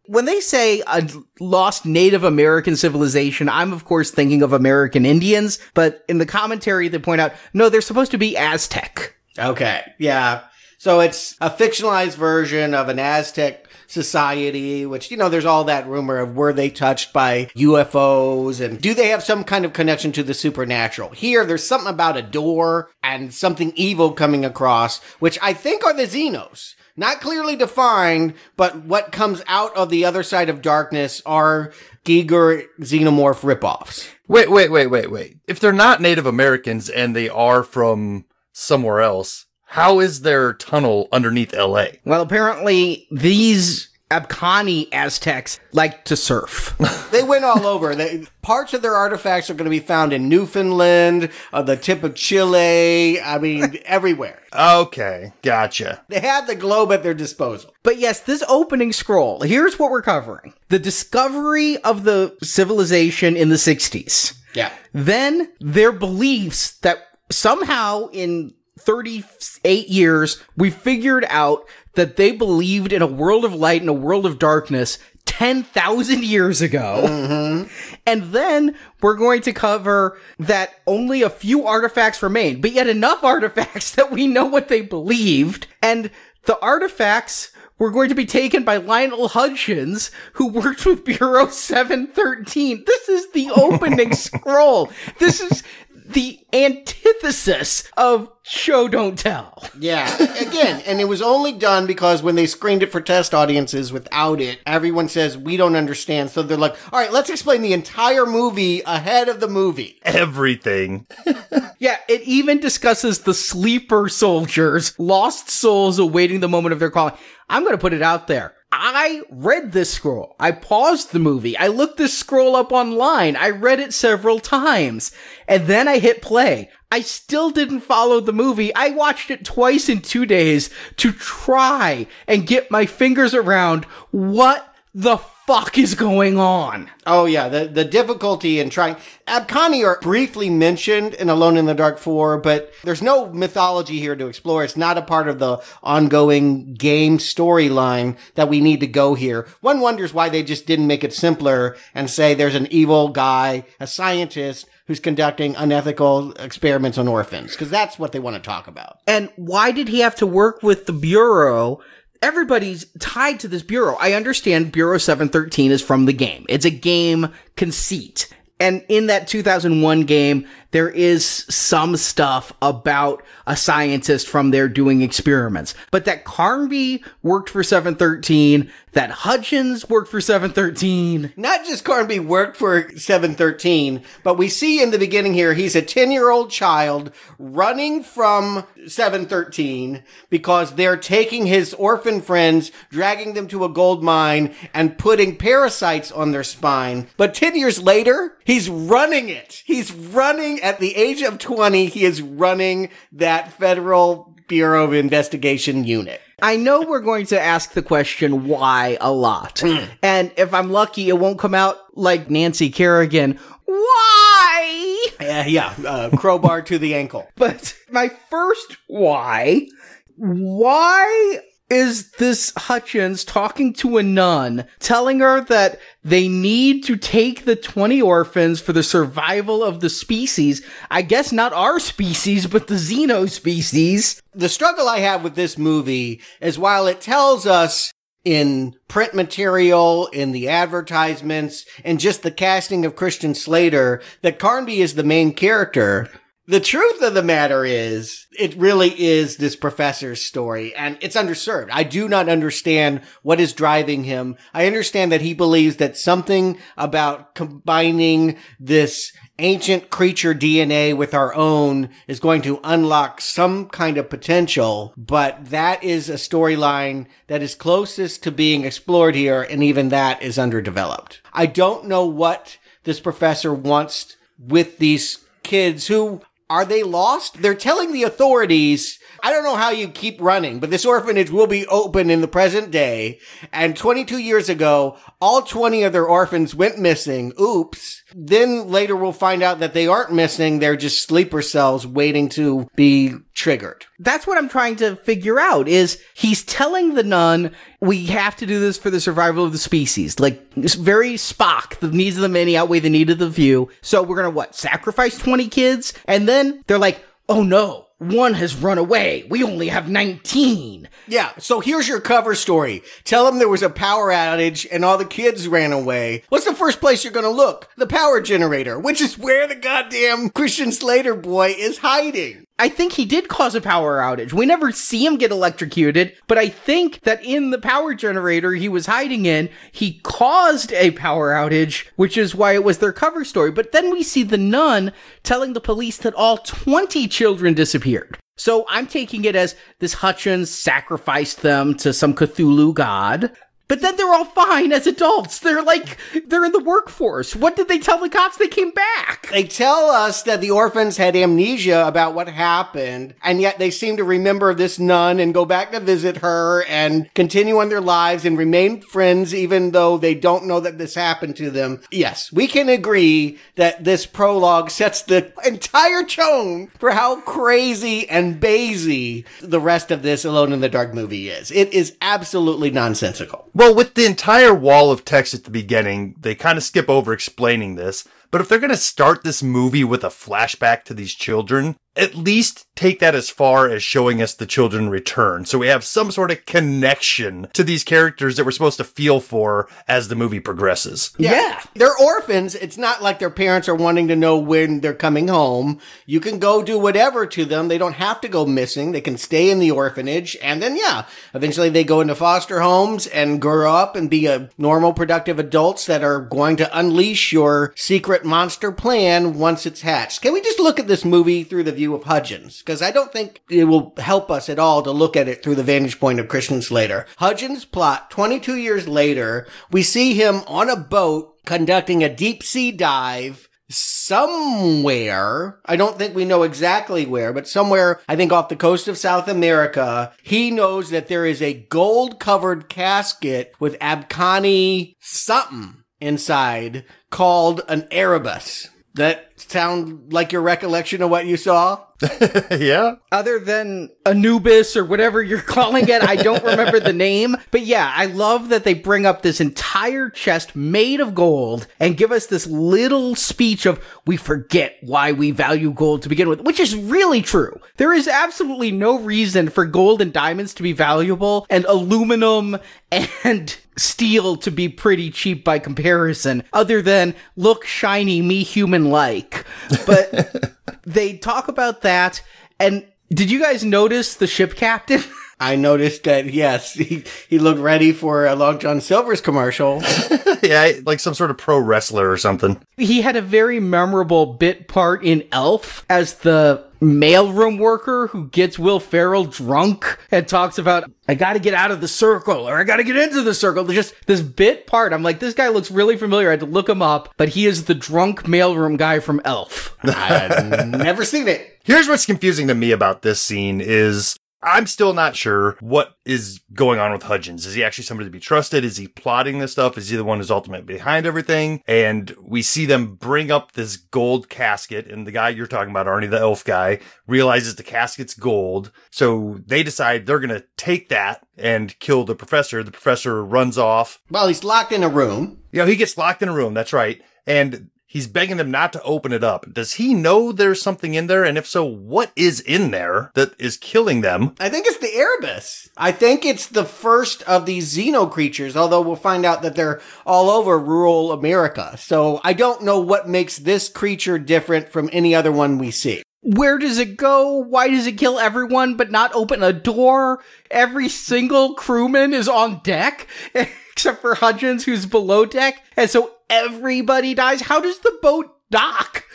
When they say a lost Native American civilization, I'm of course thinking of American Indians, but in the commentary they point out, no, they're supposed to be Aztec. Okay, yeah. So it's a fictionalized version of an Aztec society, which, you know, there's all that rumor of were they touched by UFOs and do they have some kind of connection to the supernatural? Here, there's something about a door and something evil coming across, which I think are the Xenos. Not clearly defined, but what comes out of the other side of darkness are Giger xenomorph ripoffs. Wait, wait, wait, wait, wait. If they're not Native Americans and they are from somewhere else, how is their tunnel underneath LA? Well, apparently these Abkani Aztecs like to surf. <laughs> They went all over. They, parts of their artifacts are going to be found in Newfoundland, uh, the tip of Chile. I mean, <laughs> everywhere. Okay, gotcha. They had the globe at their disposal. But yes, this opening scroll, here's what we're covering. The discovery of the civilization in the 60s. Yeah. Then their beliefs that somehow in 38 years, we figured out that they believed in a world of light and a world of darkness 10,000 years ago. Mm-hmm. And then we're going to cover that only a few artifacts remain, but yet enough artifacts <laughs> that we know what they believed. And the artifacts were going to be taken by Lionel Hudgens, who worked with Bureau 713. This is the opening <laughs> scroll. This is the antithesis of show don't tell. Yeah. Again, and it was only done because when they screened it for test audiences without it, everyone says, we don't understand. So they're like, all right, let's explain the entire movie ahead of the movie. Everything. <laughs> Yeah, it even discusses the sleeper soldiers, lost souls awaiting the moment of their calling. I'm going to put it out there. I read this scroll. I paused the movie. I looked this scroll up online. I read it several times. And then I hit play. I still didn't follow the movie. I watched it twice in two days to try and get my fingers around what the fuck is going on. Oh yeah, the the difficulty in trying Abkani are briefly mentioned in Alone in the Dark 4, but there's no mythology here to explore. It's not a part of the ongoing game storyline that we need to go here. One wonders why they just didn't make it simpler and say there's an evil guy, a scientist who's conducting unethical experiments on orphans, because that's what they want to talk about. And why did he have to work with the Bureau? Everybody's tied to this Bureau. I understand Bureau 713 is from the game. It's a game conceit. And in that 2001 game, there is some stuff about a scientist from there doing experiments. But that Carnby worked for 713, that Hudgens worked for 713. Not just Carnby worked for 713, but we see in the beginning here, he's a 10 year old child running from 713 because they're taking his orphan friends, dragging them to a gold mine and putting parasites on their spine. But 10 years later, he's running it. He's running at the age of 20. He is running that federal Bureau of Investigation unit. I know we're going to ask the question why a lot. and if I'm lucky, it won't come out like Nancy Kerrigan. Why? Uh, yeah, uh, crowbar to the ankle. <laughs> But my first why, why is this Hudgens talking to a nun, telling her that they need to take the 20 orphans for the survival of the species? I guess not our species, but the Xeno species. The struggle I have with this movie is while it tells us in print material, in the advertisements, and just the casting of Christian Slater that Carnby is the main character. The truth of the matter is, it really is this professor's story, and it's underserved. I do not understand what is driving him. I understand that he believes that something about combining this ancient creature DNA with our own is going to unlock some kind of potential, but that is a storyline that is closest to being explored here, and even that is underdeveloped. I don't know what this professor wants with these kids who Are they lost? They're telling the authorities, I don't know how you keep running, but this orphanage will be open in the present day. And 22 years ago, all 20 of their orphans went missing. Oops. Then later we'll find out that they aren't missing. They're just sleeper cells waiting to be triggered. That's what I'm trying to figure out is he's telling the nun we have to do this for the survival of the species. Like very Spock, the needs of the many outweigh the need of the few. So we're going to what? Sacrifice 20 kids and then they're like, "Oh no, one has run away. We only have 19. Yeah, so here's your cover story. Tell them there was a power outage and all the kids ran away. What's the first place you're gonna look? The power generator, which is where the goddamn Christian Slater boy is hiding. I think he did cause a power outage. We never see him get electrocuted, but I think that in the power generator he was hiding in, he caused a power outage, which is why it was their cover story. But then we see the nun telling the police that all 20 children disappeared. So I'm taking it as this Hudgens sacrificed them to some Cthulhu god. But then they're all fine as adults. They're like, they're in the workforce. What did they tell the cops? They came back. They tell us that the orphans had amnesia about what happened, and yet they seem to remember this nun and go back to visit her and continue on their lives and remain friends even though they don't know that this happened to them. Yes, we can agree that this prologue sets the entire tone for how crazy and bazy the rest of this Alone in the Dark movie is. It is absolutely nonsensical. Well, with the entire wall of text at the beginning, they kind of skip over explaining this. But if they're going to start this movie with a flashback to these children, at least take that as far as showing us the children return. So we have some sort of connection to these characters that we're supposed to feel for as the movie progresses. Yeah. They're orphans. It's not like their parents are wanting to know when they're coming home. You can go do whatever to them. They don't have to go missing. They can stay in the orphanage. And then, yeah, eventually they go into foster homes and grow up and be a normal, productive adults that are going to unleash your secret monster plan once it's hatched. Can we just look at this movie through the view of Hudgens? Because I don't think it will help us at all to look at it through the vantage point of Christian Slater. Hudgens' plot, 22 years later, we see him on a boat conducting a deep sea dive somewhere. I don't think we know exactly where, but somewhere, I think off the coast of South America, he knows that there is a gold covered casket with Abkani something inside called an Erebus. That sound like your recollection of what you saw? <laughs> yeah. Other than Anubis or whatever you're <laughs> calling it, I don't remember the name. But yeah, I love that they bring up this entire chest made of gold and give us this little speech of we forget why we value gold to begin with, which is really true. There is absolutely no reason for gold and diamonds to be valuable and aluminum <laughs> and steel to be pretty cheap by comparison, other than look shiny, me human like. But <laughs> they talk about that. And did you guys notice the ship captain? <laughs> I noticed that, yes, <laughs> he, he looked ready for a Long John Silver's commercial. <laughs> yeah, like some sort of pro wrestler or something. He had a very memorable bit part in Elf as the mailroom worker who gets Will Ferrell drunk and talks about, I gotta get out of the circle or I gotta get into the circle. There's just this bit part. I'm like, this guy looks really familiar. I had to look him up, but he is the drunk mailroom guy from Elf. I've never seen it. Here's what's confusing to me about this scene is I'm still not sure what is going on with Hudgens. Is he actually somebody to be trusted? Is he plotting this stuff? Is he the one who's ultimately behind everything? And we see them bring up this gold casket and the guy you're talking about, Arnie, the elf guy, realizes the casket's gold. So they decide they're going to take that and kill the professor. The professor runs off. Well, he's locked in a room. Yeah, he gets locked in a room. That's right. And He's begging them not to open it up. Does he know there's something in there? And if so, what is in there that is killing them? I think it's the Erebus. I think it's the first of these Xeno creatures, although we'll find out that they're all over rural America. So I don't know what makes this creature different from any other one we see. Where does it go? Why does it kill everyone but not open a door? Every single crewman is on deck. <laughs> except for Hudgens, who's below deck. And so everybody dies. How does the boat dock? <laughs>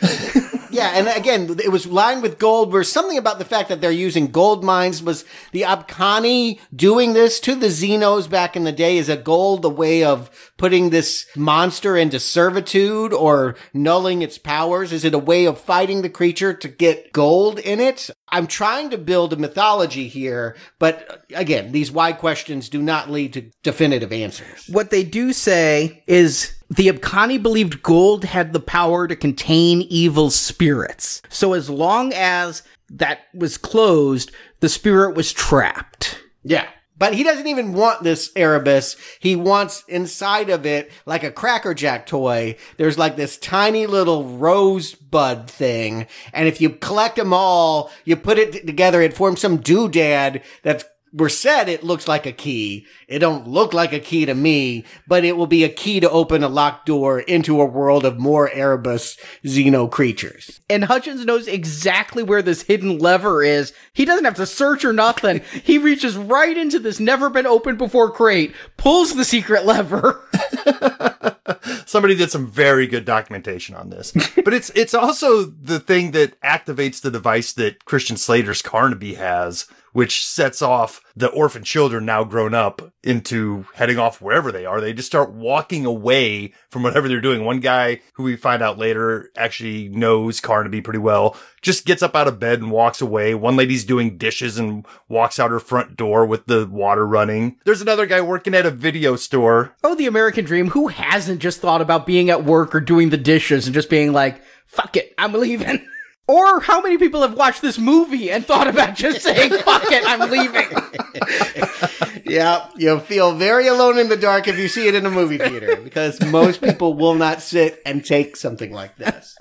Yeah, and again, it was lined with gold. Where something about the fact that they're using gold mines was the Abkani doing this to the Xenos back in the day. Is a gold a way of putting this monster into servitude or nulling its powers? Is it a way of fighting the creature to get gold in it? I'm trying to build a mythology here, but uh, again, these why questions do not lead to definitive answers. What they do say is the Abkani believed gold had the power to contain evil spirits. So as long as that was closed, the spirit was trapped. Yeah. But he doesn't even want this Erebus. He wants inside of it, like a Cracker Jack toy, there's like this tiny little rosebud thing. And if you collect them all, you put it together, it forms some doodad that's were said it looks like a key. It don't look like a key to me, but it will be a key to open a locked door into a world of more Erebus Xeno creatures. And Hudgens knows exactly where this hidden lever is. He doesn't have to search or nothing. <laughs> he reaches right into this never been opened before crate, pulls the secret lever. <laughs> Somebody did some very good documentation on this. <laughs> but it's it's also the thing that activates the device that Christian Slater's Carnby has, which sets off the orphan children now grown up into heading off wherever they are. They just start walking away from whatever they're doing. One guy who we find out later actually knows Carnby pretty well, just gets up out of bed and walks away. One lady's doing dishes and walks out her front door with the water running. There's another guy working at a video store. Oh, the American dream. Who hasn't just thought about being at work or doing the dishes and just being like, fuck it, I'm leaving? <laughs> Or how many people have watched this movie and thought about just saying, <laughs> fuck it, I'm leaving? <laughs> yeah, you'll feel very alone in the dark if you see it in a movie theater because most people will not sit and take something like this.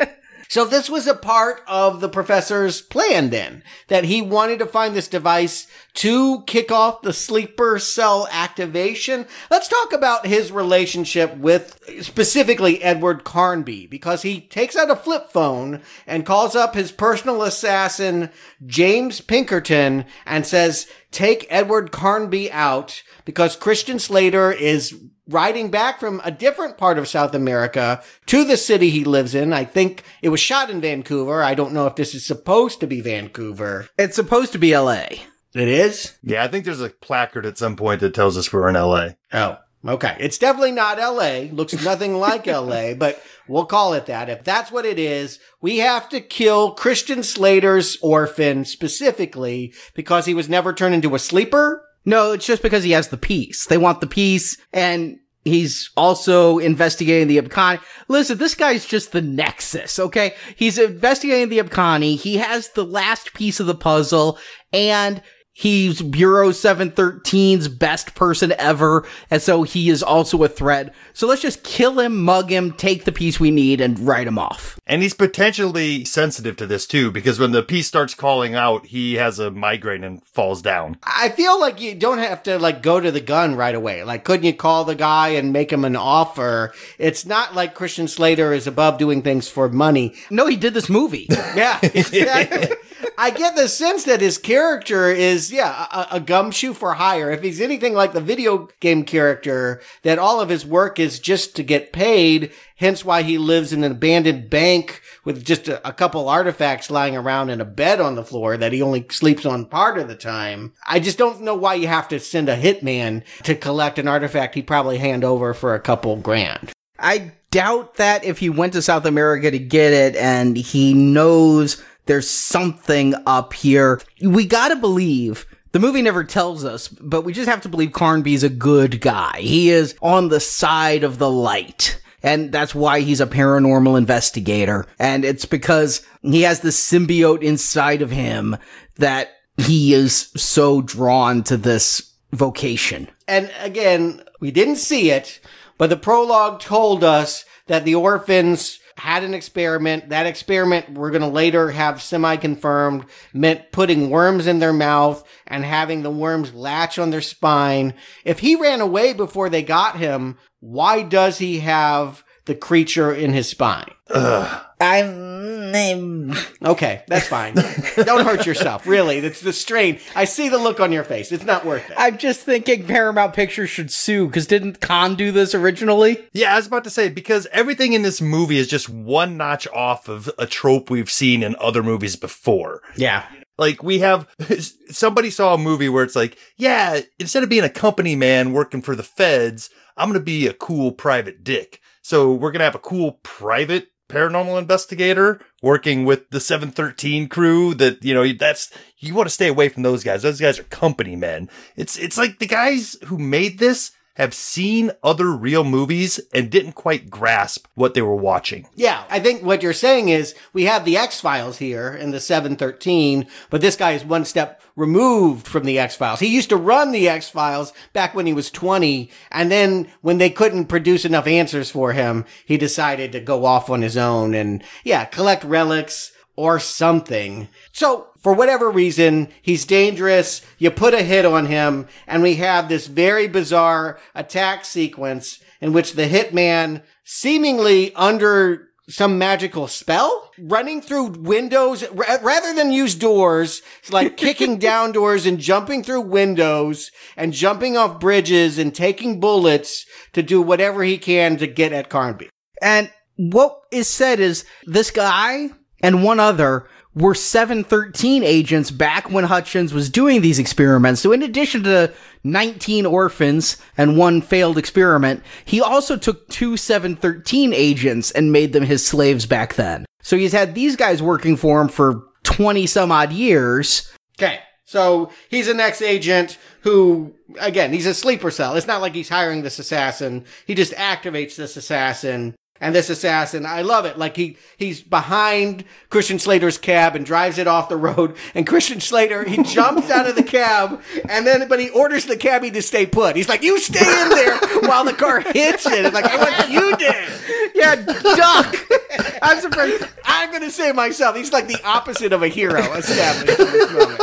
So this was a part of the professor's plan then, that he wanted to find this device to kick off the sleeper cell activation. Let's talk about his relationship with specifically Edward Carnby, because he takes out a flip phone and calls up his personal assassin, James Pinkerton, and says, take Edward Carnby out because Christian Slater is riding back from a different part of South America to the city he lives in. I think it was shot in Vancouver. I don't know if this is supposed to be Vancouver. It's supposed to be LA. It is? Yeah, I think there's a placard at some point that tells us we're in LA. Oh, okay. It's definitely not LA. Looks nothing <laughs> like LA, but we'll call it that. If that's what it is, we have to kill Christian Slater's orphan specifically because he was never turned into a sleeper. No, it's just because he has the piece. They want the piece and He's also investigating the Abkani. Listen, this guy's just the nexus, okay? He's investigating the Abkani. He has the last piece of the puzzle and He's Bureau 713's best person ever, and so he is also a threat. So let's just kill him, mug him, take the piece we need, and write him off. And he's potentially sensitive to this too, because when the piece starts calling out, he has a migraine and falls down. I feel like you don't have to like go to the gun right away. Like, couldn't you call the guy and make him an offer? It's not like Christian Slater is above doing things for money. No, he did this movie. <laughs> yeah, <laughs> exactly. I get the sense that his character is, yeah, a, a, gumshoe for hire. If he's anything like the video game character, that all of his work is just to get paid, hence why he lives in an abandoned bank with just a, a couple artifacts lying around and a bed on the floor that he only sleeps on part of the time. I just don't know why you have to send a hitman to collect an artifact he'd probably hand over for a couple grand. I doubt that if he went to South America to get it and he knows there's something up here. We gotta believe the movie never tells us, but we just have to believe Carnby's a good guy. He is on the side of the light. And that's why he's a paranormal investigator. And it's because he has this symbiote inside of him that he is so drawn to this vocation. And again, we didn't see it, but the prologue told us that the orphans had an experiment. That experiment, we're going to later have semi confirmed, meant putting worms in their mouth and having the worms latch on their spine. If he ran away before they got him, why does he have the creature in his spine. I'm. Mm, mm. Okay, that's fine. <laughs> Don't hurt yourself. Really, it's the strain. I see the look on your face. It's not worth it. I'm just thinking Paramount Pictures should sue because didn't Khan do this originally? Yeah, I was about to say because everything in this movie is just one notch off of a trope we've seen in other movies before. Yeah. Like we have <laughs> somebody saw a movie where it's like, yeah, instead of being a company man working for the feds, I'm going to be a cool private dick. So we're going to have a cool private paranormal investigator working with the 713 crew that, you know, that's, you want to stay away from those guys. Those guys are company men. It's, it's like the guys who made this have seen other real movies and didn't quite grasp what they were watching. Yeah, I think what you're saying is we have the X Files here in the 713, but this guy is one step removed from the X Files. He used to run the X Files back when he was 20, and then when they couldn't produce enough answers for him, he decided to go off on his own and, yeah, collect relics or something. So, for whatever reason, he's dangerous. You put a hit on him, and we have this very bizarre attack sequence in which the hitman, seemingly under some magical spell, running through windows ra- rather than use doors, it's like kicking <laughs> down doors and jumping through windows and jumping off bridges and taking bullets to do whatever he can to get at Carnby. And what is said is this guy and one other were 713 agents back when Hudgens was doing these experiments. So in addition to 19 orphans and one failed experiment, he also took two 713 agents and made them his slaves back then. So he's had these guys working for him for 20 some odd years. Okay. So he's an ex-agent who, again, he's a sleeper cell. It's not like he's hiring this assassin. He just activates this assassin. And this assassin, I love it. Like he, he's behind Christian Slater's cab and drives it off the road. And Christian Slater, he jumps out of the cab and then, but he orders the cabbie to stay put. He's like, you stay in there while the car hits it. It's like, I want you did. Yeah, duck. <laughs> I'm surprised. I'm going to say myself, he's like the opposite of a hero established in this moment.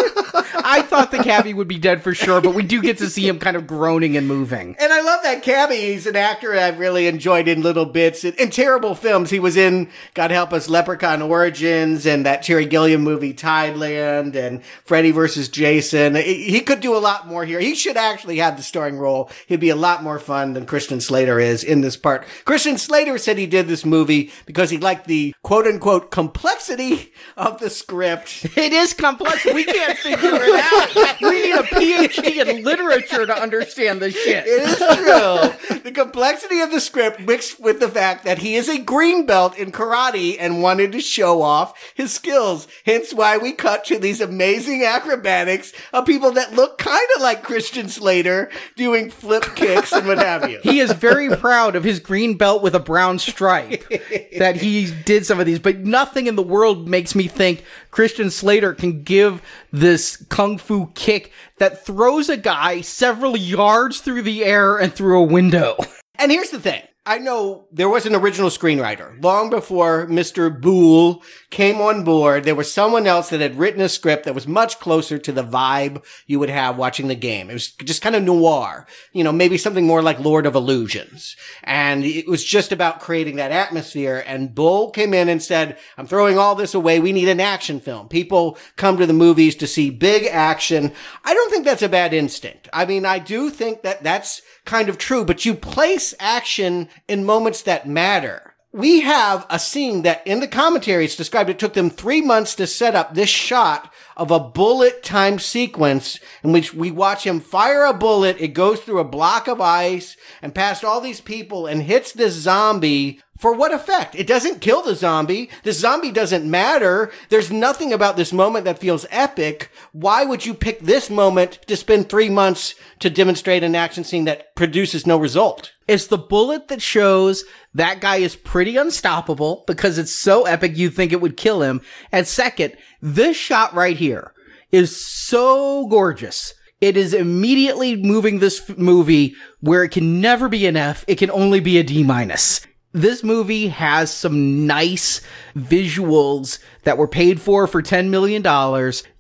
I thought the cabbie would be dead for sure, but we do get to see him kind of groaning and moving. And I love that cabbie. He's an actor I've really enjoyed in little bits. In, in terrible films, he was in, God help us, Leprechaun Origins and that Terry Gilliam movie, Tideland, and Freddy versus Jason. He, he could do a lot more here. He should actually have the starring role. He'd be a lot more fun than Christian Slater is in this part. Christian Slater said he did this movie because he liked the quote unquote complexity of the script. It is complex. We can't figure it out. We need a PhD in literature to understand this shit. It is true. the complexity of the script mixed with the fact that he is a green belt in karate and wanted to show off his skills. Hence why we cut to these amazing acrobatics of people that look kind of like Christian Slater doing flip kicks and what have you. He is very proud of his green belt with a brown stripe that he did some of these, but nothing in the world makes me think Christian Slater can give this kung fu kick that throws a guy several yards through the air and through a window. <laughs> And here's the thing. I know there was an original screenwriter long before Mr. Boll came on board. There was someone else that had written a script that was much closer to the vibe you would have watching the game. It was just kind of noir, you know, maybe something more like Lord of Illusions. And it was just about creating that atmosphere. And Boll came in and said, I'm throwing all this away. We need an action film. People come to the movies to see big action. I don't think that's a bad instinct. I mean, I do think that that's kind of true, but you place action in moments that matter. We have a scene that in the commentary it's described it took them three months to set up this shot of a bullet time sequence in which we watch him fire a bullet. It goes through a block of ice and past all these people and hits this zombie for what effect? It doesn't kill the zombie. The zombie doesn't matter. There's nothing about this moment that feels epic. Why would you pick this moment to spend three months to demonstrate an action scene that produces no result? It's the bullet that shows that guy is pretty unstoppable because it's so epic you think it would kill him. And second, this shot right here is so gorgeous. It is immediately moving this movie where it can never be an F. It can only be a D minus. This movie has some nice visuals that were paid for for $10 million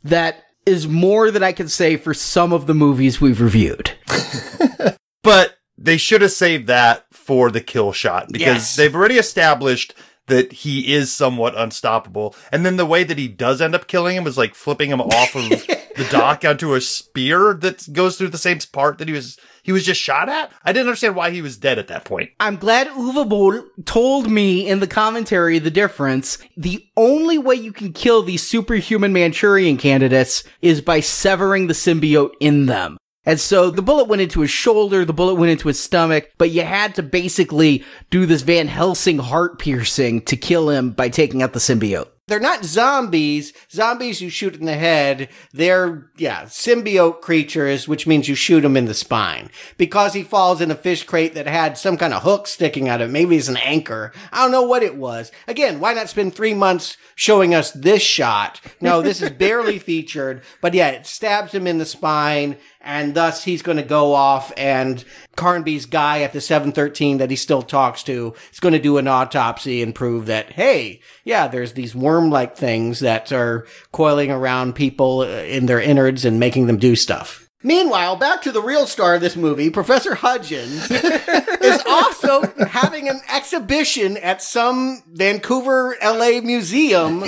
that is more than I can say for some of the movies we've reviewed. <laughs> But they should have saved that for the kill shot because Yes. they've already established that he is somewhat unstoppable. And then the way that he does end up killing him is like flipping him off of <laughs> the dock onto a spear that goes through the same part that he was he was just shot at. I didn't understand why he was dead at that point. I'm glad Uwe Boll told me in the commentary the difference. The only way you can kill these superhuman Manchurian candidates is by severing the symbiote in them. And so the bullet went into his shoulder, the bullet went into his stomach, but you had to basically do this Van Helsing heart piercing to kill him by taking out the symbiote. They're not zombies. Zombies you shoot in the head. They're, yeah, symbiote creatures, which means you shoot them in the spine. Because he falls in a fish crate that had some kind of hook sticking out of it. Maybe it's an anchor. I don't know what it was. Again, why not spend three months showing us this shot? No, this is barely <laughs> featured. But yeah, it stabs him in the spine. And thus he's going to go off and Carnby's guy at the 713 that he still talks to is going to do an autopsy and prove that, hey, yeah, there's these worm-like things that are coiling around people uh, in their innards and making them do stuff. Meanwhile, back to the real star of this movie, Professor Hudgens <laughs> is also having an exhibition at some Vancouver, LA museum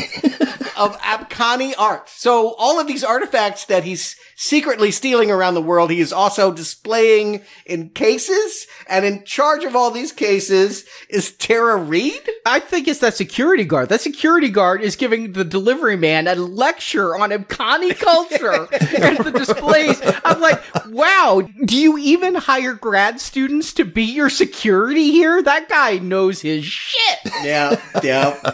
of Abkani art. So all of these artifacts that he's secretly stealing around the world, he is also displaying in cases. And in charge of all these cases is Tara Reid. I think it's that security guard. That security guard is giving the delivery man a lecture on Abkani culture <laughs> and the displays. I'm like, wow, do you even hire grad students to be your security here? That guy knows his shit. Yeah, yeah.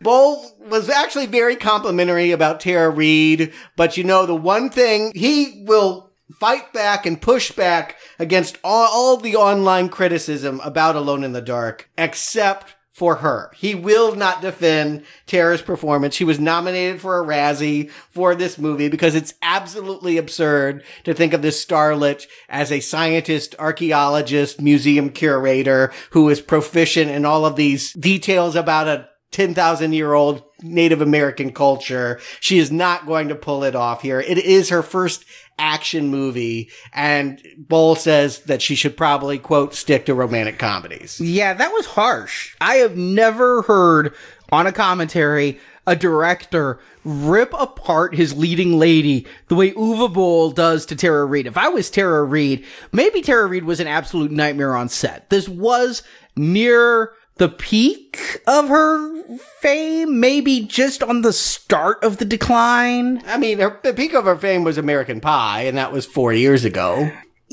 Boll was actually very complimentary about Tara Reid, but you know, the one thing he will fight back and push back against all, all the online criticism about Alone in the Dark, except for her. He will not defend Tara's performance. She was nominated for a Razzie for this movie because it's absolutely absurd to think of this starlet as a scientist, archaeologist, museum curator who is proficient in all of these details about a 10,000 year old Native American culture. She is not going to pull it off here. It is her first action movie and Boll says that she should probably quote stick to romantic comedies. Yeah, that was harsh. I have never heard on a commentary a director rip apart his leading lady the way Uwe Boll does to Tara Reid. If I was Tara Reid, maybe Tara Reid was an absolute nightmare on set. This was near the peak of her fame, maybe just on the start of the decline. I mean, her, the peak of her fame was American Pie, and that was four years ago.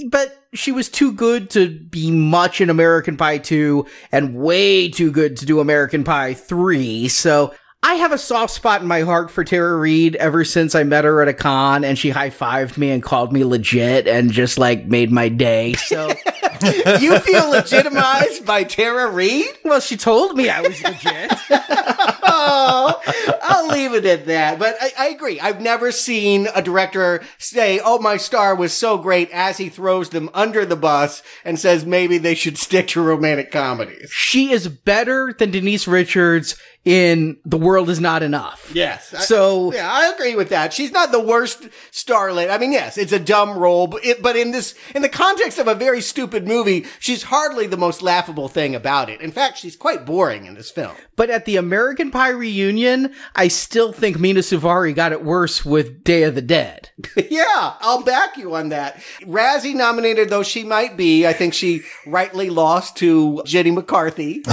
But she was too good to be much in American Pie 2 and way too good to do American Pie 3. So I have a soft spot in my heart for Tara Reid ever since I met her at a con and she high fived me and called me legit and just like made my day. So, <laughs> <laughs> you feel legitimized by Tara Reid? well, she told me I was legit. <laughs> oh, I'll leave it at that. But I, I agree. I've never seen a director say, "Oh, my star was so great," as he throws them under the bus and says maybe they should stick to romantic comedies. she is better than Denise Richards in The World Is Not Enough. Yes. I- So- yeah, I agree with that. She's not the worst starlet. I mean, yes, it's a dumb role, but, it, but in this, in the context of a very stupid movie, she's hardly the most laughable thing about it. In fact, she's quite boring in this film. But at the American Pie reunion, I still think Mena Suvari got it worse with Day of the Dead. <laughs> yeah, I'll back you on that. Razzie nominated though she might be, I think she rightly lost to Jenny McCarthy. <laughs>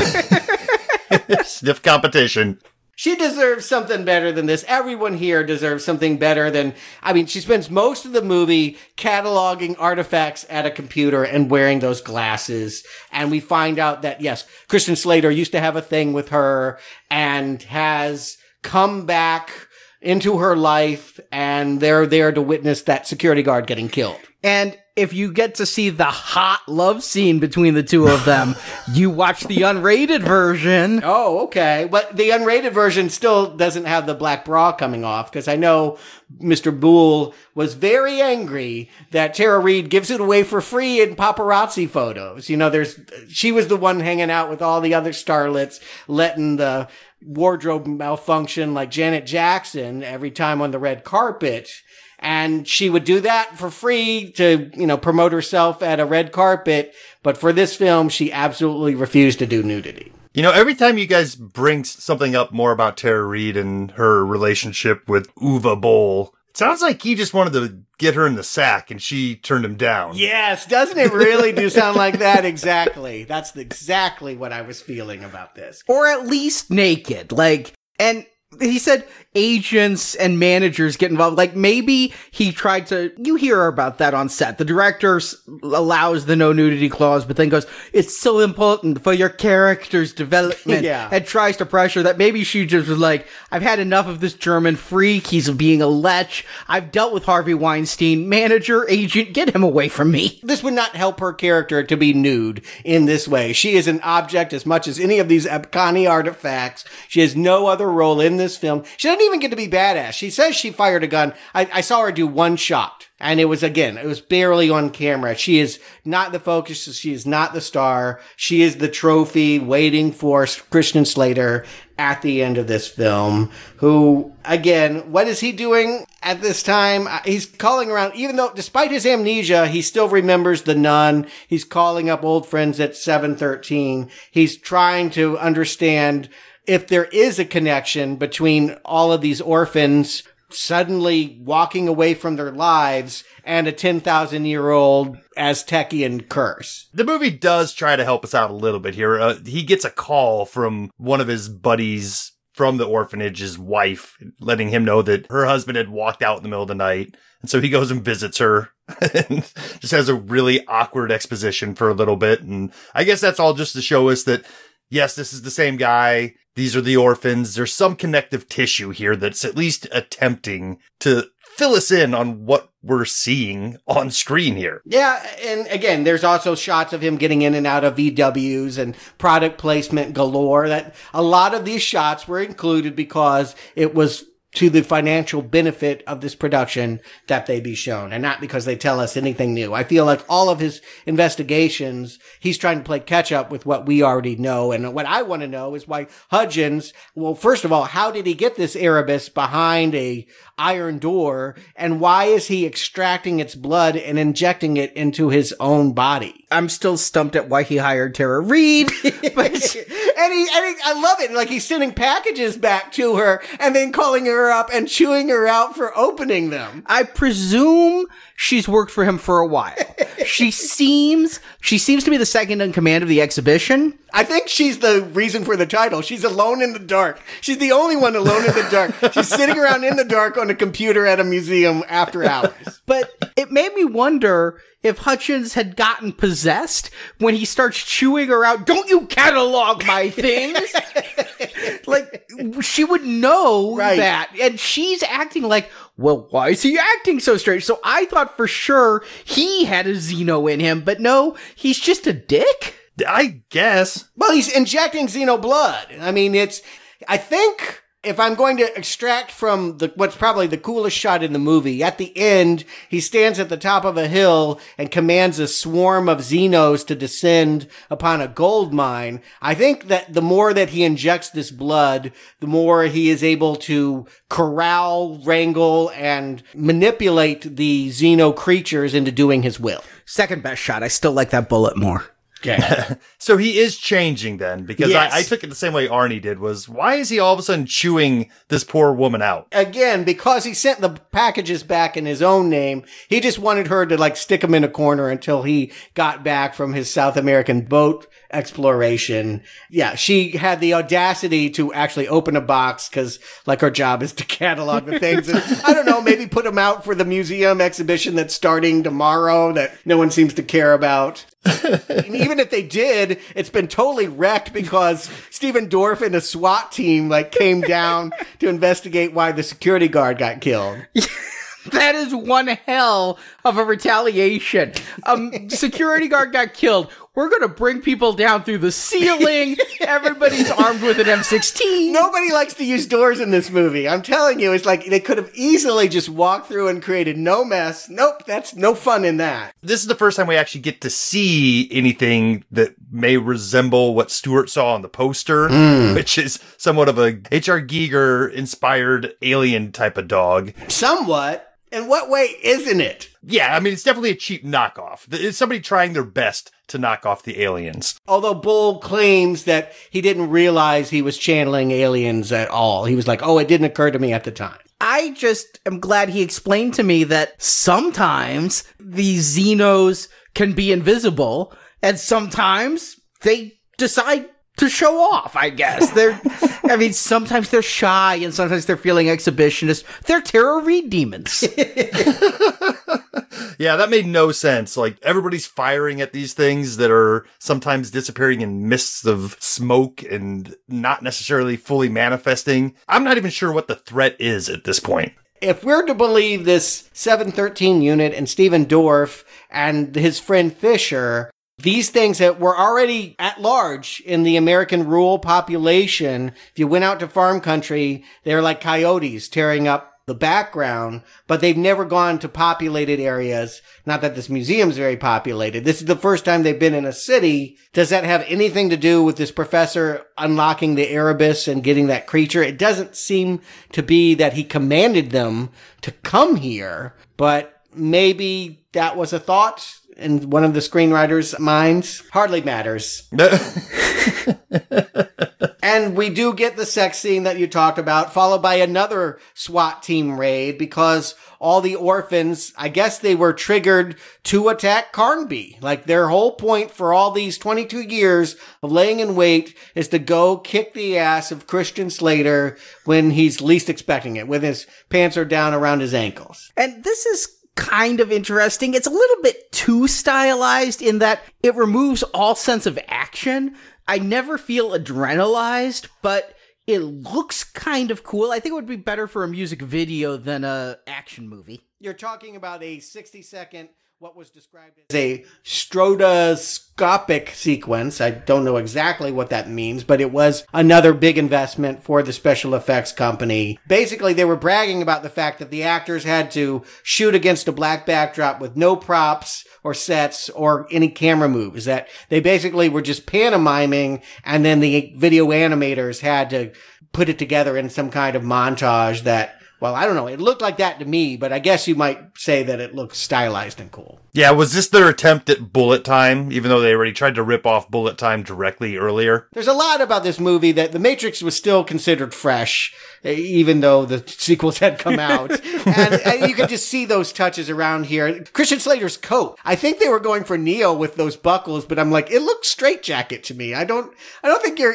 <laughs> Stiff competition. She deserves something better than this. Everyone here deserves something better than, I mean, she spends most of the movie cataloging artifacts at a computer and wearing those glasses. And we find out that, yes, Christian Slater used to have a thing with her and has come back into her life and they're there to witness that security guard getting killed. And if you get to see the hot love scene between the two of them, <laughs> you watch the unrated version. Oh, okay. But the unrated version still doesn't have the black bra coming off because I know Mr. Boll was very angry that Tara Reid gives it away for free in paparazzi photos. You know, there's, she was the one hanging out with all the other starlets, letting the wardrobe malfunction like Janet Jackson every time on the red carpet. And she would do that for free to, you know, promote herself at a red carpet. But for this film, she absolutely refused to do nudity. You know, every time you guys bring something up more about Tara Reid and her relationship with Uwe Boll, it sounds like he just wanted to get her in the sack and she turned him down. Yes, doesn't it really do sound like that? Exactly. That's exactly what I was feeling about this. Or at least naked. Like, and he said agents and managers get involved. Like maybe he tried to, you hear about that on set. The director s- allows the no nudity clause, but then goes, it's so important for your character's development. <laughs> Yeah. And tries to pressure that maybe she just was like, I've had enough of this German freak. He's being a lech. I've dealt with Harvey Weinstein. Manager, agent, get him away from me. This would not help her character to be nude in this way. She is an object as much as any of these Abkani artifacts. She has no other role in this film. She doesn't even get to be badass. She says she fired a gun. I, I saw her do one shot. And it was again, it was barely on camera. She is not the focus. She is not the star. She is the trophy waiting for Christian Slater at the end of this film. Who, again, what is he doing at this time? Uh, He's calling around, even though, despite his amnesia, he still remembers the nun. He's calling up old friends at 713. He's trying to understand if there is a connection between all of these orphans suddenly walking away from their lives and a 10,000 year old Aztecian curse. The movie does try to help us out a little bit here. Uh, he gets a call from one of his buddies from the orphanage's wife, letting him know that her husband had walked out in the middle of the night. And so he goes and visits her <laughs> and just has a really awkward exposition for a little bit. And I guess that's all just to show us that, yes, this is the same guy. These are the orphans. There's some connective tissue here that's at least attempting to fill us in on what we're seeing on screen here. Yeah, and again, there's also shots of him getting in and out of VWs and product placement galore. That a lot of these shots were included because it was to the financial benefit of this production that they be shown and not because they tell us anything new. I feel like all of his investigations, he's trying to play catch up with what we already know. And what I want to know is why Hudgens, well, first of all, how did he get this Erebus behind a iron door? And why is he extracting its blood and injecting it into his own body? I'm still stumped at why he hired Tara Reid. <laughs> but <laughs> and he, and he, I love it. Like he's sending packages back to her and then calling her up and chewing her out for opening them. I presume she's worked for him for a while. <laughs> she seems she seems to be the second in command of the exhibition. I think she's the reason for the title. She's alone in the dark. She's the only one alone in the dark. She's sitting around in the dark on a computer at a museum after hours. But it made me wonder if Hudgens had gotten possessed when he starts chewing her out. Don't you catalog my <laughs> things? like she would know Right. that, and she's acting like, well, why is he acting so strange? So I thought for sure he had a Xeno in him, but no, he's just a dick. I guess. Well, he's injecting Xeno blood. I mean, it's, I think if I'm going to extract from the, what's probably the coolest shot in the movie, at the end, he stands at the top of a hill and commands a swarm of Xenos to descend upon a gold mine. I think that the more that he injects this blood, the more he is able to corral, wrangle, and manipulate the Xeno creatures into doing his will. Second best shot. I still like that bullet more. Okay. <laughs> So he is changing then, because Yes. I, I took it the same way Arnie did. Was why is he all of a sudden chewing this poor woman out? again, because he sent the packages back in his own name, he just wanted her to like stick him in a corner until he got back from his South American boat exploration. Yeah, she had the audacity to actually open a box because like her job is to catalog the things. And I don't know, maybe put them out for the museum exhibition that's starting tomorrow that no one seems to care about. And even if they did, it's been totally wrecked because Stephen Dorff and a SWAT team like came down to investigate why the security guard got killed. <laughs> That is one hell of a retaliation. Um, security guard got killed. We're gonna bring people down through the ceiling. <laughs> Everybody's armed with an M16. Nobody likes to use doors in this movie. I'm telling you, it's like they could have easily just walked through and created no mess. Nope, that's no fun in that. This is the first time we actually get to see anything that may resemble what Stewart saw on the poster, hmm. which is somewhat of a H.R. Giger inspired alien type of dog. Somewhat. In what way isn't it? Yeah, I mean, it's definitely a cheap knockoff. It's somebody trying their best to knock off the aliens. Although Boll claims that he didn't realize he was channeling aliens at all. He was like, oh, it didn't occur to me at the time. I just am glad he explained to me that sometimes these Xenos can be invisible, and sometimes they decide to show off, I guess. They're, I mean, sometimes they're shy and sometimes they're feeling exhibitionist. They're Tara Reid demons. <laughs> yeah, that made no sense. Like, everybody's firing at these things that are sometimes disappearing in mists of smoke and not necessarily fully manifesting. I'm not even sure what the threat is at this point. If we're to believe this 713 unit and Stephen Dorff and his friend Fisher, these things that were already at large in the American rural population, if you went out to farm country, they're like coyotes tearing up the background, but they've never gone to populated areas. Not that this museum's very populated. This is the first time they've been in a city. Does that have anything to do with this professor unlocking the Erebus and getting that creature? It doesn't seem to be that he commanded them to come here, but maybe that was a thought in one of the screenwriters' minds. Hardly matters. <laughs> and we do get the sex scene that you talked about, followed by another SWAT team raid because all the orphans, I guess they were triggered to attack Carnby. Like their whole point for all these 22 years of laying in wait is to go kick the ass of Christian Slater when he's least expecting it, when his pants are down around his ankles. And this is kind of interesting. It's a little bit too stylized in that it removes all sense of action. I never feel adrenalized, but it looks kind of cool. I think it would be better for a music video than a action movie. You're talking about a 60 second what was described as a stroboscopic sequence. I don't know exactly what that means, but it was another big investment for the special effects company. Basically, they were bragging about the fact that the actors had to shoot against a black backdrop with no props or sets or any camera moves. That they basically were just pantomiming and then the video animators had to put it together in some kind of montage that well, I don't know. It looked like that to me, but I guess you might say that it looks stylized and cool. Yeah, was this their attempt at bullet time, even though they already tried to rip off bullet time directly earlier? There's a lot about this movie that The Matrix was still considered fresh, eh, even though the sequels had come out. <laughs> and, and, you can just see those touches around here. Christian Slater's coat. I think they were going for Neo with those buckles, but I'm like, it looks straitjacket to me. I don't, I don't think you're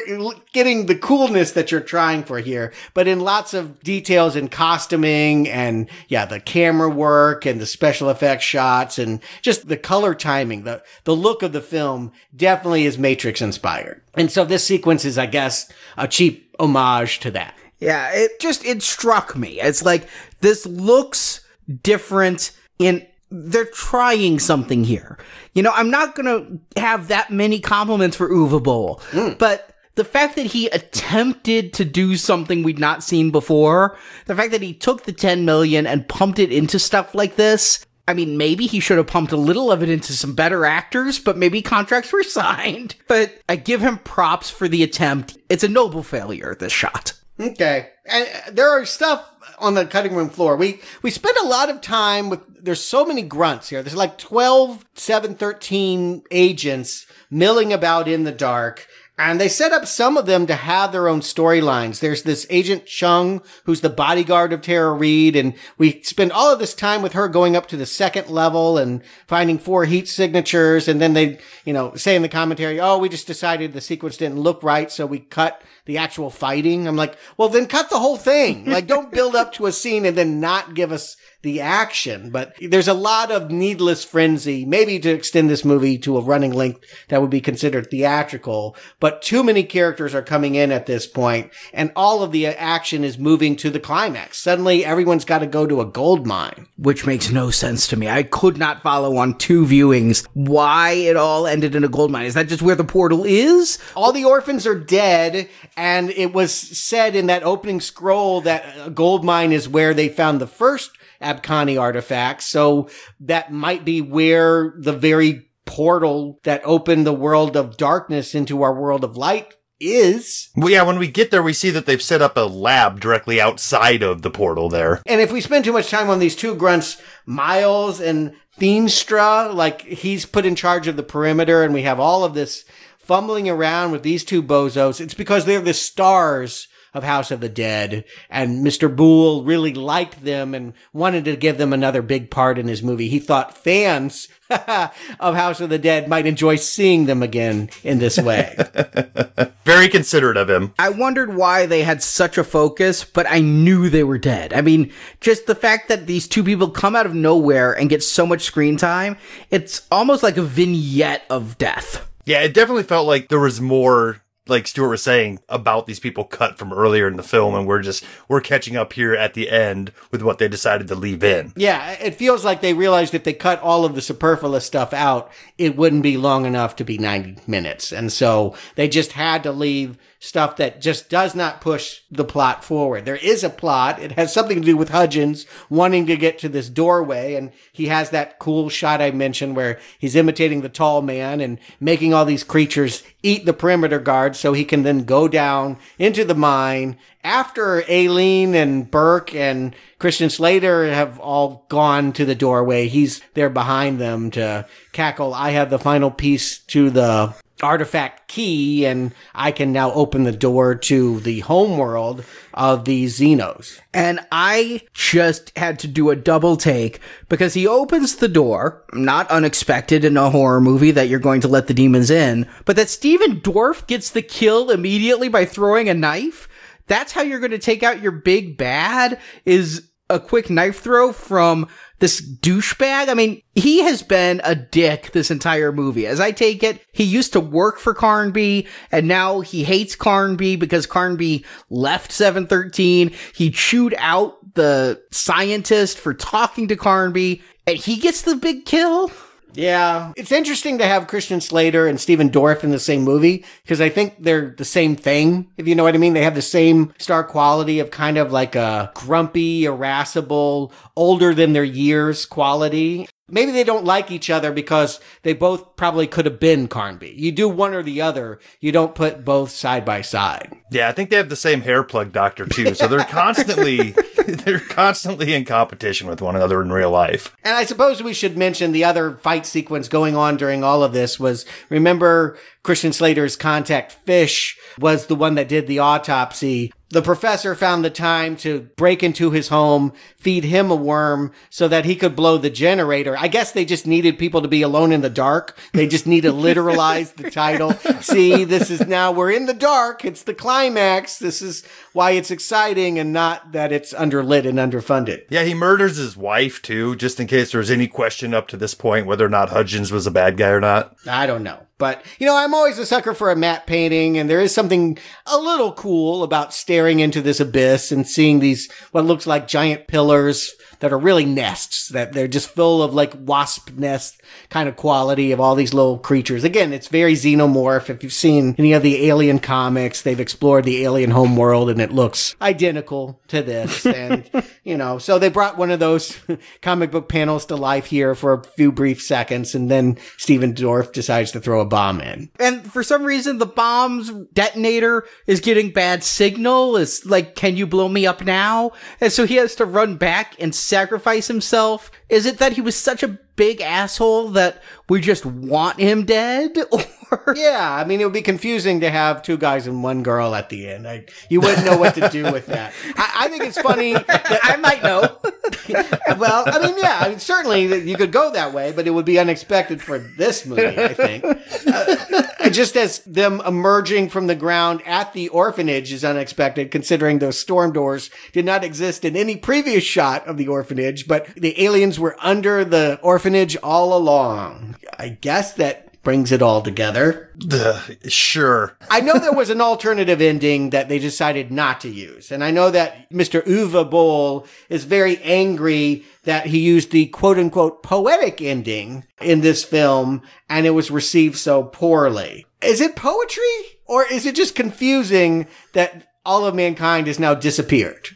getting the coolness that you're trying for here, but in lots of details and costuming and yeah, the camera work and the special effects shots and just the color timing, the, the look of the film definitely is Matrix inspired. And so this sequence is, I guess, a cheap homage to that. Yeah, it just, it struck me. It's like, this looks different in they're trying something here. You know, I'm not gonna have that many compliments for Uwe Boll, mm. but the fact that he attempted to do something we'd not seen before, the fact that he took the 10 million and pumped it into stuff like this, I mean, maybe he should have pumped a little of it into some better actors, but maybe contracts were <laughs> signed. But I give him props for the attempt. It's a noble failure, this shot. Okay. And uh, there are stuff on the cutting room floor. We we spend a lot of time with there's so many grunts here. There's like 12 713 agents milling about in the dark and they set up some of them to have their own storylines. There's this Agent Chung, who's the bodyguard of Tara Reid, and we spend all of this time with her going up to the second level and finding four heat signatures. And then they, you know, say in the commentary, oh, we just decided the sequence didn't look right, so we cut the actual fighting. I'm like, well, then cut the whole thing. <laughs> Like, don't build up to a scene and then not give us the action. But there's a lot of needless frenzy, maybe to extend this movie to a running length that would be considered theatrical. But too many characters are coming in at this point, and all of the action is moving to the climax. Suddenly, everyone's got to go to a gold mine. Which makes no sense to me. I could not follow on two viewings why it all ended in a gold mine. Is that just where the portal is? All the orphans are dead, and it was said in that opening scroll that a gold mine is where they found the first Abkani artifacts. So that might be where the very portal that opened the world of darkness into our world of light is. Well, yeah, when we get there, we see that they've set up a lab directly outside of the portal there. And if we spend too much time on these two grunts, Miles and Feenstra, like he's put in charge of the perimeter, and we have all of this fumbling around with these two bozos. It's because they're the stars of House of the Dead, and Mr. Boll really liked them and wanted to give them another big part in his movie. He thought fans <laughs> of House of the Dead might enjoy seeing them again in this way. <laughs> Very considerate of him. I wondered why they had such a focus, but I knew they were dead. I mean, just the fact that these two people come out of nowhere and get so much screen time, it's almost like a vignette of death. Yeah, it definitely felt like there was more like Stuart was saying about these people cut from earlier in the film and we're just we're catching up here at the end with what they decided to leave in. Yeah, it feels like they realized if they cut all of the superfluous stuff out, it wouldn't be long enough to be 90 minutes. And so they just had to leave stuff that just does not push the plot forward. There is a plot. It has something to do with Hudgens wanting to get to this doorway. And he has that cool shot I mentioned where he's imitating the tall man and making all these creatures eat the perimeter guards so he can then go down into the mine after Aline and Burke and Christian Slater have all gone to the doorway. He's there behind them to cackle. I have the final piece to the artifact key and I can now open the door to the homeworld of these Xenos. And I just had to do a double take because he opens the door, not unexpected in a horror movie that you're going to let the demons in, but that Stephen Dorff gets the kill immediately by throwing a knife. That's how you're going to take out your big bad is a quick knife throw from this douchebag. I mean, he has been a dick this entire movie. As I take it, he used to work for Carnby and now he hates Carnby because Carnby left 713. He chewed out the scientist for talking to Carnby and he gets the big kill. Yeah, it's interesting to have Christian Slater and Stephen Dorff in the same movie because I think they're the same thing, if you know what I mean. They have the same star quality of kind of like a grumpy, irascible, older than their years quality. Maybe they don't like each other because they both probably could have been Carnby. You do one or the other. You don't put both side by side. Yeah, I think they have the same hair plug doctor too. So they're constantly <laughs> they're constantly in competition with one another in real life. And I suppose we should mention the other fight sequence going on during all of this was remember Christian Slater's contact Fish was the one that did the autopsy. The professor found the time to break into his home, feed him a worm so that he could blow the generator. I guess they just needed people to be alone in the dark. They just need to <laughs> literalize the title. See, this is now we're in the dark. It's the climax. This is why it's exciting and not that it's underlit and underfunded. Yeah, he murders his wife too, just in case there's any question up to this point whether or not Hudgens was a bad guy or not. I don't know. But, you know, I'm always a sucker for a matte painting, and there is something a little cool about staring into this abyss and seeing these, what looks like giant pillars that are really nests, that they're just full of like wasp nest kind of quality of all these little creatures. Again, it's very xenomorph. If you've seen any of the alien comics, they've explored the alien homeworld and it looks identical to this. <laughs> And, you know, so they brought one of those <laughs> comic book panels to life here for a few brief seconds. And then Stephen Dorff decides to throw a bomb in. And for some reason, the bomb's detonator is getting bad signal. It's like, can you blow me up now? And so he has to run back and sacrifice himself. Is it that he was such a big asshole that we just want him dead? <laughs> Or Yeah, I mean, it would be confusing to have two guys and one girl at the end. I, you wouldn't know what to do with that. <laughs> I, I think it's funny that I might know. <laughs> well, I mean, yeah, I mean, certainly you could go that way, but it would be unexpected for this movie, I <laughs> think. Uh, just as them emerging from the ground at the orphanage is unexpected, considering those storm doors did not exist in any previous shot of the orphanage, but the aliens were under the orphanage all along. I guess that brings it all together. Ugh, sure. I know there was an alternative ending that they decided not to use. And I know that Mr. Uwe Boll is very angry that he used the quote unquote poetic ending in this film and it was received so poorly. Is it poetry or is it just confusing that all of mankind has now disappeared?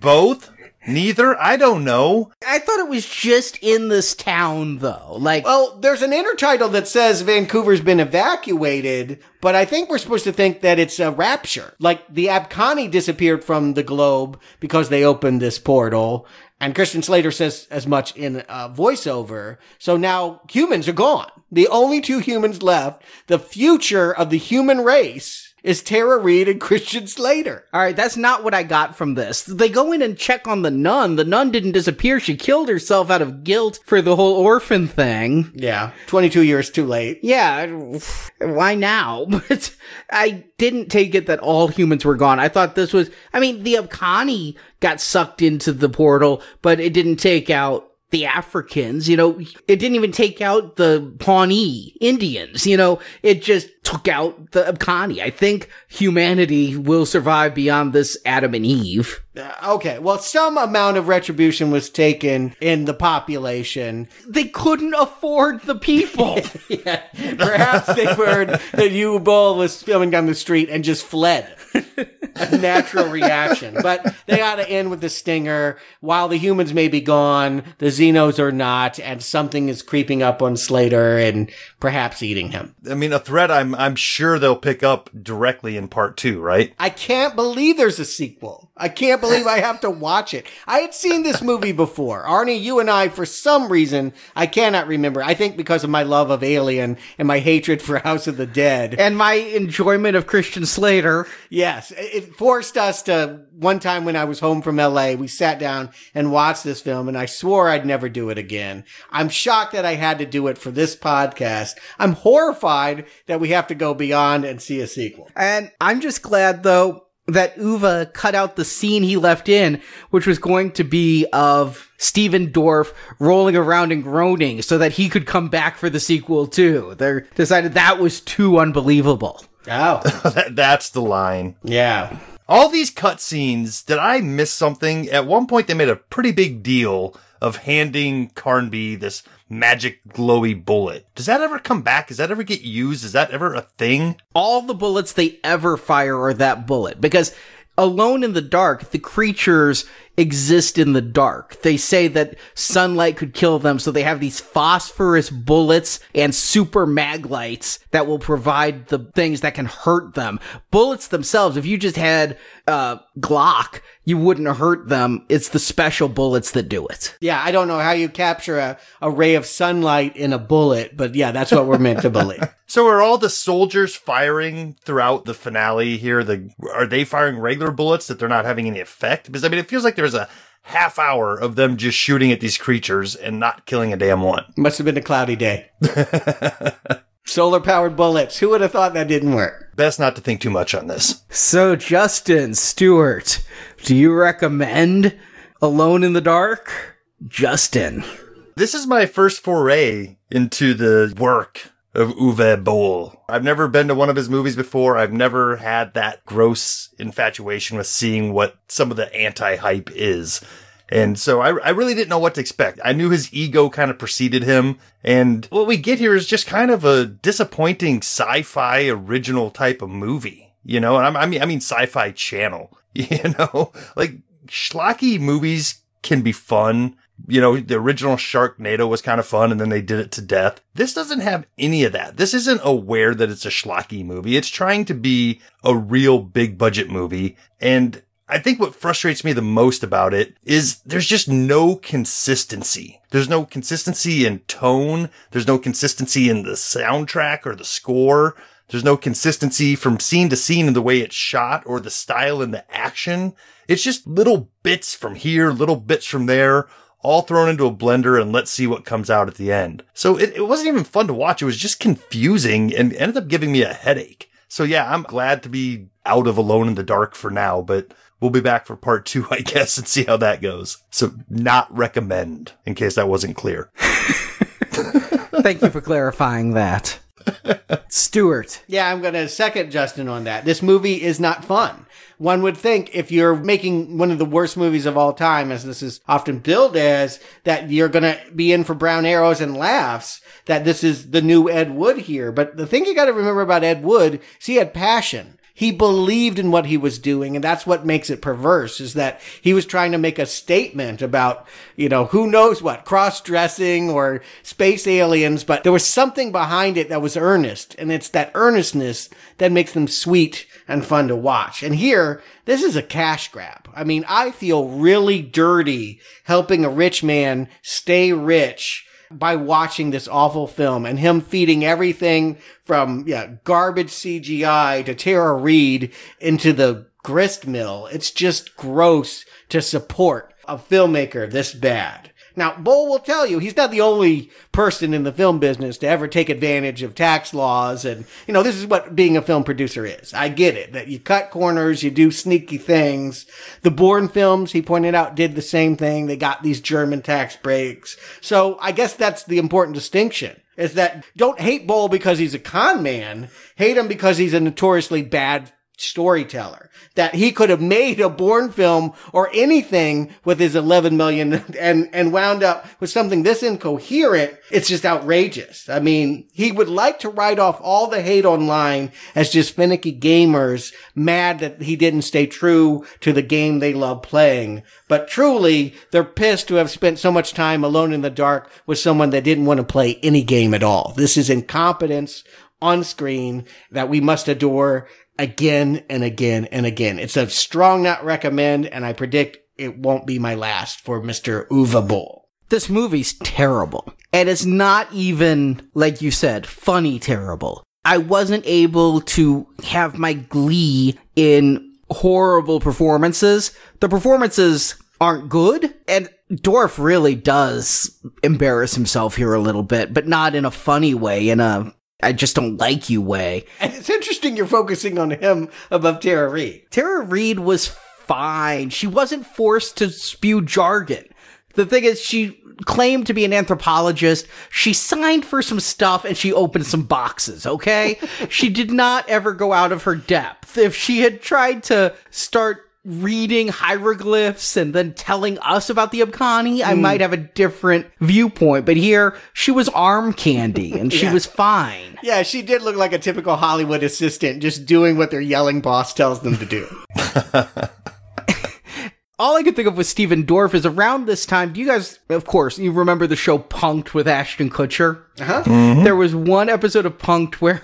Both. Neither. I don't know. I thought it was just in this town, though. Like, Well, there's an intertitle that says Vancouver's been evacuated, but I think we're supposed to think that it's a rapture. Like the Abkani disappeared from the globe because they opened this portal. And Christian Slater says as much in a voiceover. So now humans are gone. The only two humans left, the future of the human race is Tara Reid and Christian Slater. all right, that's not what I got from this. They go in and check on the nun. The nun didn't disappear. She killed herself out of guilt for the whole orphan thing. Yeah. 22 years too late. Yeah, why now? <laughs> But I didn't take it that all humans were gone. I thought this was, I mean, the Abkani got sucked into the portal, but it didn't take out the Africans, you know, it didn't even take out the Pawnee Indians, you know, it just took out the Abkani. I think humanity will survive beyond this Adam and Eve. Uh, Okay, well, some amount of retribution was taken in the population. They couldn't afford the people. <laughs> yeah, perhaps they heard that Uwe Boll was filming down the street and just fled. <laughs> A natural reaction. But they got to end with the stinger. While the humans may be gone, the Xenos are not, and something is creeping up on Slater and perhaps eating him. I mean, a threat I'm I'm sure they'll pick up directly in part two, right? I can't believe there's a sequel. I can't believe I have to watch it. I had seen this movie before. Arnie, you and I, for some reason, I cannot remember. I think because of my love of Alien and my hatred for House of the Dead. and my enjoyment of Christian Slater. Yes, it forced us to, one time when I was home from LA, we sat down and watched this film and I swore I'd never do it again. I'm shocked that I had to do it for this podcast. I'm horrified that we have to go beyond and see a sequel. And I'm just glad though that Uwe cut out the scene he left in, which was going to be of Stephen Dorff rolling around and groaning so that he could come back for the sequel too. They decided that was too unbelievable. Oh, <laughs> That's the line. yeah. All these cutscenes, did I miss something? At one point, they made a pretty big deal of handing Carnby this magic glowy bullet. Does that ever come back? Does that ever get used? Is that ever a thing? All the bullets they ever fire are that bullet because alone in the dark, the creatures exist in the dark. They say that sunlight could kill them, so they have these phosphorus bullets and super maglites that will provide the things that can hurt them. Bullets themselves, if you just had uh Glock, you wouldn't hurt them. It's the special bullets that do it. Yeah, I don't know how you capture a, a ray of sunlight in a bullet, but yeah, that's what we're meant to believe. <laughs> So are all the soldiers firing throughout the finale here? The are they firing regular bullets that they're not having any effect? Because I mean, it feels like there's a half hour of them just shooting at these creatures and not killing a damn one. <laughs> Must have been a cloudy day. Solar powered bullets. Who would have thought that didn't work? Best not to think too much on this. So, Justin Stuart, do you recommend Alone in the Dark? Justin. This is my first foray into the work of Uwe Boll. I've never been to one of his movies before. I've never had that gross infatuation with seeing what some of the anti-hype is. And so I, I really didn't know what to expect. I knew his ego kind of preceded him. And what we get here is just kind of a disappointing sci-fi original type of movie. You know, and I mean, I mean sci-fi channel, <laughs> you know, like schlocky movies can be fun. You know, the original Sharknado was kind of fun and then they did it to death. This doesn't have any of that. This isn't aware that it's a schlocky movie. It's trying to be a real big budget movie. And I think what frustrates me the most about it is there's just no consistency. There's no consistency in tone. There's no consistency in the soundtrack or the score. There's no consistency from scene to scene in the way it's shot or the style and the action. It's just little bits from here, little bits from there, all thrown into a blender and let's see what comes out at the end. So it, it wasn't even fun to watch. It was just confusing and ended up giving me a headache. So yeah, I'm glad to be out of Alone in the Dark for now, but we'll be back for part two, <laughs> I guess, and see how that goes. So not recommend, in case that wasn't clear. <laughs> Thank you for clarifying that. <laughs> Stuart. Yeah, I'm going to second Justin on that. This movie is not fun. One would think if you're making one of the worst movies of all time, as this is often billed as, that you're going to be in for brown arrows and laughs, that this is the new Ed Wood here. But the thing you got to remember about Ed Wood is he had passion. He believed in what he was doing. And that's what makes it perverse is that he was trying to make a statement about, you know, who knows what, cross dressing or space aliens, but there was something behind it that was earnest. And it's that earnestness that makes them sweet and fun to watch. And here, this is a cash grab. I mean, I feel really dirty helping a rich man stay rich by watching this awful film and him feeding everything from yeah, garbage CGI to Tara Reid into the grist mill. It's just gross to support a filmmaker this bad. Now, Boll will tell you he's not the only person in the film business to ever take advantage of tax laws. And, you know, this is what being a film producer is. I get it that you cut corners, you do sneaky things. The Bourne films, he pointed out, did the same thing. They got these German tax breaks. So I guess that's the important distinction is that don't hate Boll because he's a con man. Hate him because he's a notoriously bad storyteller that he could have made a Bourne film or anything with his 11 million <laughs> and, and wound up with something this incoherent. It's just outrageous. I mean, he would like to write off all the hate online as just finicky gamers mad that he didn't stay true to the game they love playing. But truly, they're pissed to have spent so much time alone in the dark with someone that didn't want to play any game at all. This is incompetence on screen that we must adore again and again and again. It's a strong not recommend, and I predict it won't be my last for Mr. Uwe Boll. This movie's terrible. And it's not even, like you said, funny terrible. I wasn't able to have my glee in horrible performances. The performances aren't good, and Dorff really does embarrass himself here a little bit, but not in a funny way, in a I just don't like you way. And it's interesting you're focusing on him above Tara Reid. Tara Reid was fine. She wasn't forced to spew jargon. The thing is, she claimed to be an anthropologist. She signed for some stuff and she opened some boxes, okay? <laughs> she did not ever go out of her depth. If she had tried to start reading hieroglyphs and then telling us about the Abkani, I might have a different viewpoint. But here, she was arm candy <laughs> and she Yeah. was fine. Yeah, she did look like a typical Hollywood assistant, just doing what their yelling boss tells them to do. <laughs> <laughs> all I could think of with Stephen Dorff is around this time. Do you guys, of course, you remember the show Punk'd with Ashton Kutcher? Uh-huh. There was one episode of Punk'd where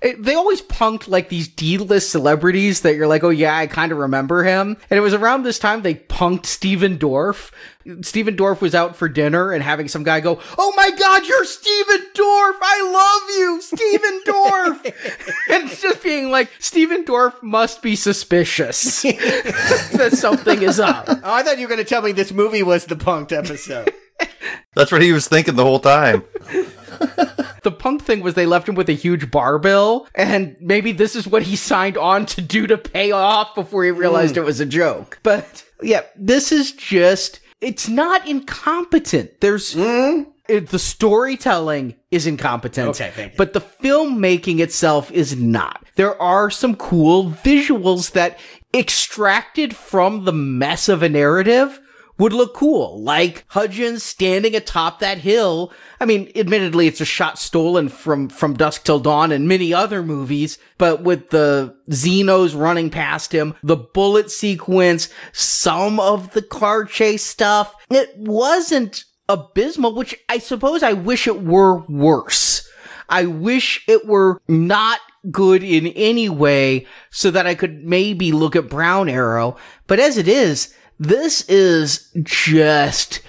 it- they always punked like these D-list celebrities that you're like, oh yeah, I kind of remember him. And it was around this time they punked Stephen Dorff. Stephen Dorff was out for dinner and having some guy go, oh my god, you're Stephen Dorff! I love you, Stephen Dorff! <laughs> and it's just being like, Stephen Dorff must be suspicious <laughs> that something is up. Oh, I thought you were going to tell me this movie was the punked episode. <laughs> That's what he was thinking the whole time. The punk thing was they left him with a huge bar bill, and maybe this is what he signed on to do to pay off before he realized it was a joke. But yeah, this is just, it's not incompetent. There's, hmm? it, the storytelling is incompetent. Okay, thank you. But the filmmaking itself is not. There are some cool visuals that extracted from the mess of a narrative would look cool, like Hudgens standing atop that hill. I mean, admittedly, it's a shot stolen from from Dusk Till Dawn and many other movies, but with the Xenos running past him, the bullet sequence, some of the car chase stuff, it wasn't abysmal, which I suppose I wish it were worse. I wish it were not good in any way so that I could maybe look at Brown Arrow. But as it is, this is just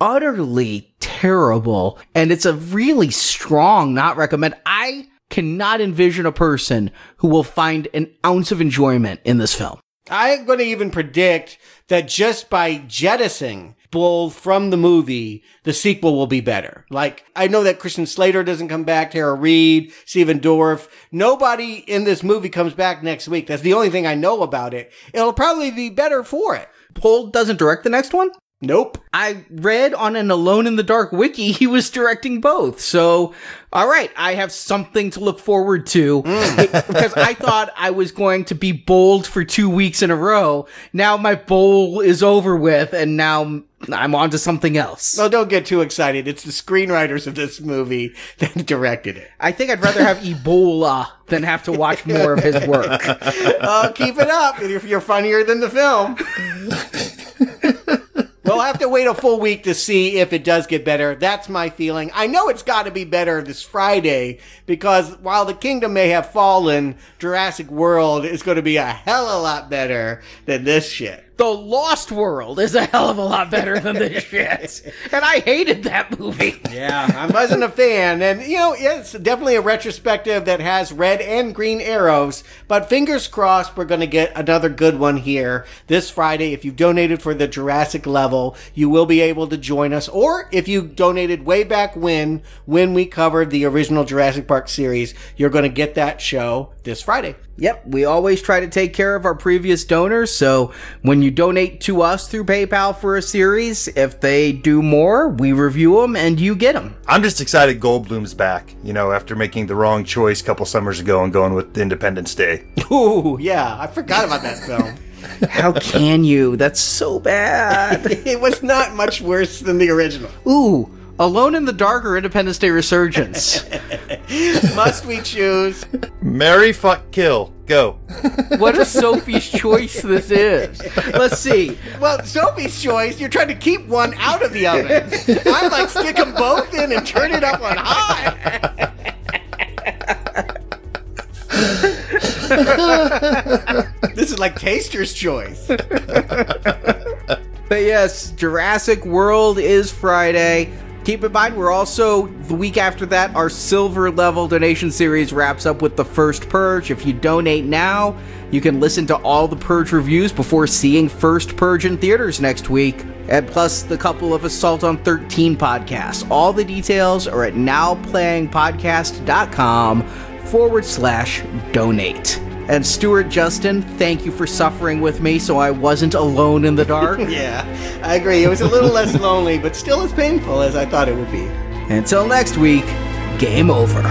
utterly terrible. And it's a really strong not recommend. I cannot envision a person who will find an ounce of enjoyment in this film. I'm going to even predict that just by jettisoning Boll from the movie, the sequel will be better. Like, I know that Christian Slater doesn't come back, Tara Reid, Stephen Dorff. Nobody in this movie comes back next week. That's the only thing I know about it. It'll probably be better for it. Boll doesn't direct the next one? Nope. I read on an Alone in the Dark wiki he was directing both. So, all right, I have something to look forward to mm. because I thought I was going to be bowled for two weeks in a row. Now my bowl is over with, and now I'm on to something else. Well, don't get too excited. It's the screenwriters of this movie <laughs> that directed it. I think I'd rather have Ebola than have to watch more of his work. <laughs> Oh, keep it up. You're funnier than the film. <laughs> We'll have to wait a full week to see if it does get better. That's my feeling. I know it's got to be better this Friday because while the kingdom may have fallen, Jurassic World is going to be a hell of a lot better than this shit. The Lost World is a hell of a lot better than this <laughs> shit. And I hated that movie. Yeah, I wasn't a fan. And, you know, it's definitely a retrospective that has red and green arrows. But fingers crossed, we're going to get another good one here this Friday. If you've donated for the Jurassic level, you will be able to join us. Or if you donated way back when, when we covered the original Jurassic Park series, you're going to get that show this Friday. Yep, we always try to take care of our previous donors. So when you donate to us through PayPal for a series, if they do more, we review them and you get them. I'm just excited Goldblum's back, you know, after making the wrong choice a couple summers ago and going with Independence Day. <laughs> Ooh, yeah, I forgot about that film. <laughs> How can you? That's so bad. <laughs> it was not much worse than the original. Ooh, Alone in the Dark or Independence Day Resurgence? <laughs> Must we choose? Marry fuck kill. Go. what a Sophie's choice this is. Let's see. Well, Sophie's choice, you're trying to keep one out of the oven. I'm like, stick them both in and turn it up on high. <laughs> this is like Taster's choice. But yes, Jurassic World is Friday. Keep in mind, we're also, the week after that, our silver level donation series wraps up with the first Purge. If you donate now, you can listen to all the Purge reviews before seeing First Purge in theaters next week. And plus the couple of Assault on 13 podcasts. All the details are at nowplayingpodcast.com forward slash donate. And Stuart Justin, thank you for suffering with me so I wasn't alone in the dark. <laughs> yeah, I agree. It was a little less lonely, but still as painful as I thought it would be. Until next week, game over.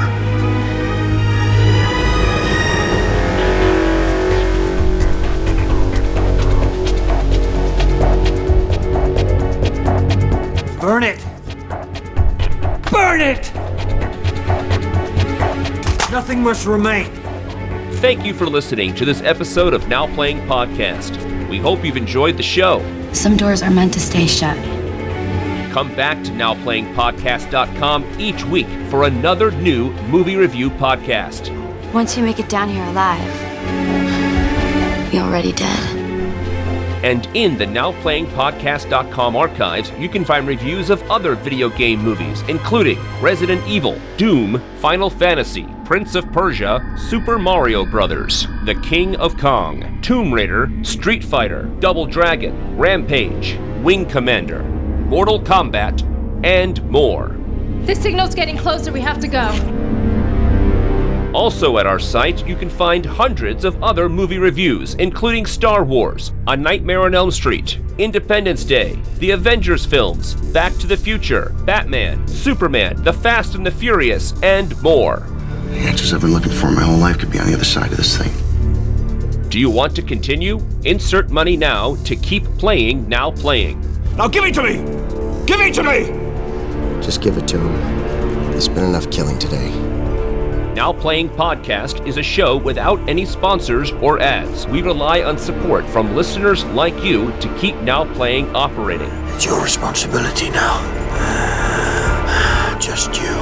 Burn it! Burn it! Nothing must remain. Thank you for listening to this episode of Now Playing Podcast. We hope you've enjoyed the show. Some doors are meant to stay shut. Come back to NowPlayingPodcast.com each week for another new movie review podcast. Once you make it down here alive, you're already dead. And in the NowPlayingPodcast.com archives, you can find reviews of other video game movies, including Resident Evil, Doom, Final Fantasy, Prince of Persia, Super Mario Bros., The King of Kong, Tomb Raider, Street Fighter, Double Dragon, Rampage, Wing Commander, Mortal Kombat, and more. This signal's getting closer. We have to go. Also at our site, you can find hundreds of other movie reviews, including Star Wars, A Nightmare on Elm Street, Independence Day, the Avengers films, Back to the Future, Batman, Superman, The Fast and the Furious, and more. The answers I've been looking for my whole life could be on the other side of this thing. Do you want to continue? Insert money now to keep playing Now Playing. Now give it to me! Give it to me! Just give it to him. There's been enough killing today. Now Playing Podcast is a show without any sponsors or ads. We rely on support from listeners like you to keep Now Playing operating. It's your responsibility now. <sighs> Just you.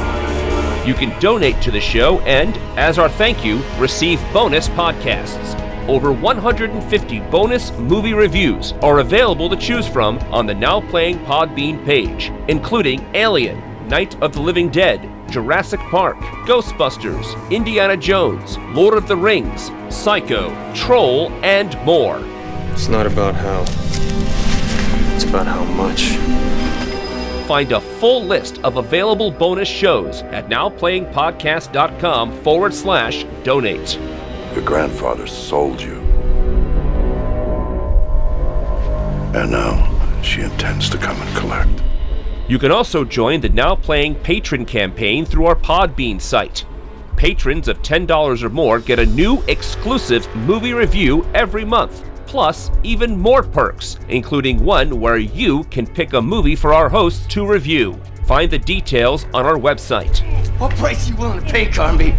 You can donate to the show and, as our thank you, receive bonus podcasts. Over 150 bonus movie reviews are available to choose from on the Now Playing Podbean page, including Alien, Night of the Living Dead, Jurassic Park, Ghostbusters, Indiana Jones, Lord of the Rings, Psycho, Troll, and more. It's not about how, it's about how much. Find a full list of available bonus shows at nowplayingpodcast.com forward slash donate. Your grandfather sold you. And now she intends to come and collect. You can also join the Now Playing patron campaign through our Podbean site. Patrons of $10 or more get a new exclusive movie review every month, plus even more perks, including one where you can pick a movie for our hosts to review. Find the details on our website. What price are you willing to pay, Carnby?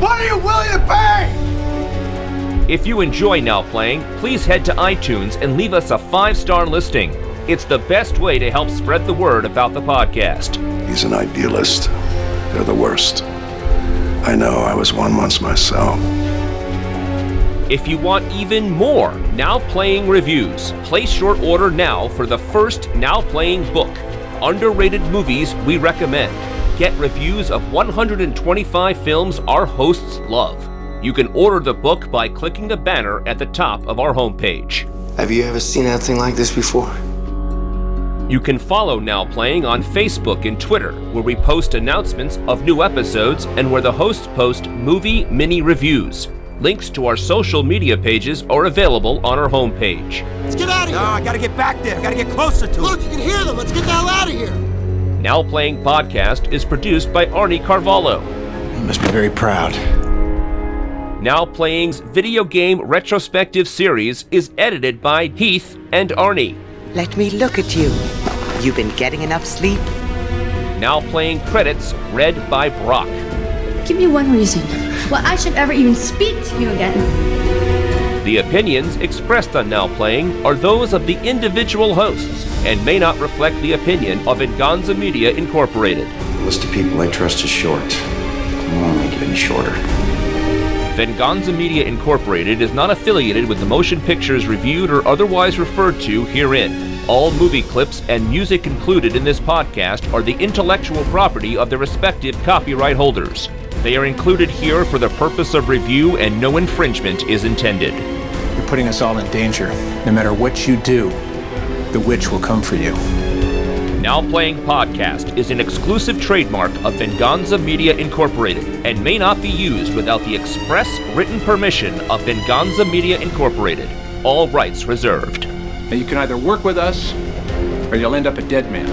What are you willing to pay? If you enjoy Now Playing, please head to iTunes and leave us a five star listing. It's the best way to help spread the word about the podcast. He's an idealist. They're the worst. I know, I was one once myself. If you want even more Now Playing reviews, place your order now for the first Now Playing book, Underrated Movies We Recommend. Get reviews of 125 films our hosts love. You can order the book by clicking the banner at the top of our homepage. Have you ever seen anything like this before? You can follow Now Playing on Facebook and Twitter, where we post announcements of new episodes and where the hosts post movie mini reviews. Links to our social media pages are available on our homepage. Let's get out of here. No, I gotta get back there. I gotta get closer to it. Look, you can hear them. Let's get the hell out of here. Now Playing Podcast is produced by Arnie Carvalho. You must be very proud. Now Playing's video game retrospective series is edited by Heath and Arnie. Let me look at you. You've been getting enough sleep? Now Playing credits read by Brock. Give me one reason why I should ever even speak to you again. The opinions expressed on Now Playing are those of the individual hosts and may not reflect the opinion of Venganza Media Incorporated. The list of people I trust is short. I won't make it any shorter. Venganza Media Incorporated is not affiliated with the motion pictures reviewed or otherwise referred to herein. All movie clips and music included in this podcast are the intellectual property of their respective copyright holders. They are included here for the purpose of review and no infringement is intended. You're putting us all in danger. No matter what you do, the witch will come for you. Now Playing Podcast is an exclusive trademark of Venganza Media Incorporated and may not be used without the express written permission of Venganza Media Incorporated. All rights reserved. Now you can either work with us, or you'll end up a dead man.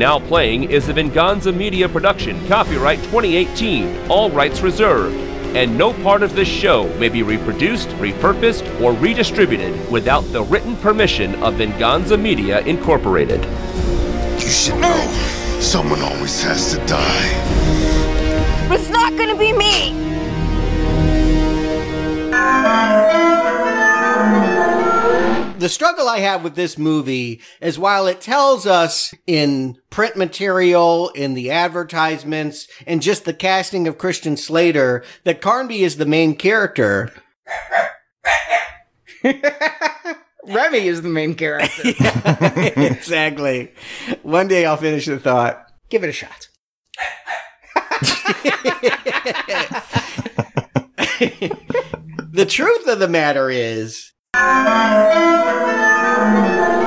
Now Playing is a Venganza Media production, copyright 2018, all rights reserved, and no part of this show may be reproduced, repurposed, or redistributed without the written permission of Venganza Media Incorporated. You should know, someone always has to die. But it's not gonna be me! The struggle I have with this movie is while it tells us in print material, in the advertisements, and just the casting of Christian Slater that Carnby is the main character. <laughs> Remy is the main character. <laughs> exactly. One day I'll finish the thought. Give it a shot. <laughs> the truth of the matter is. Thank you.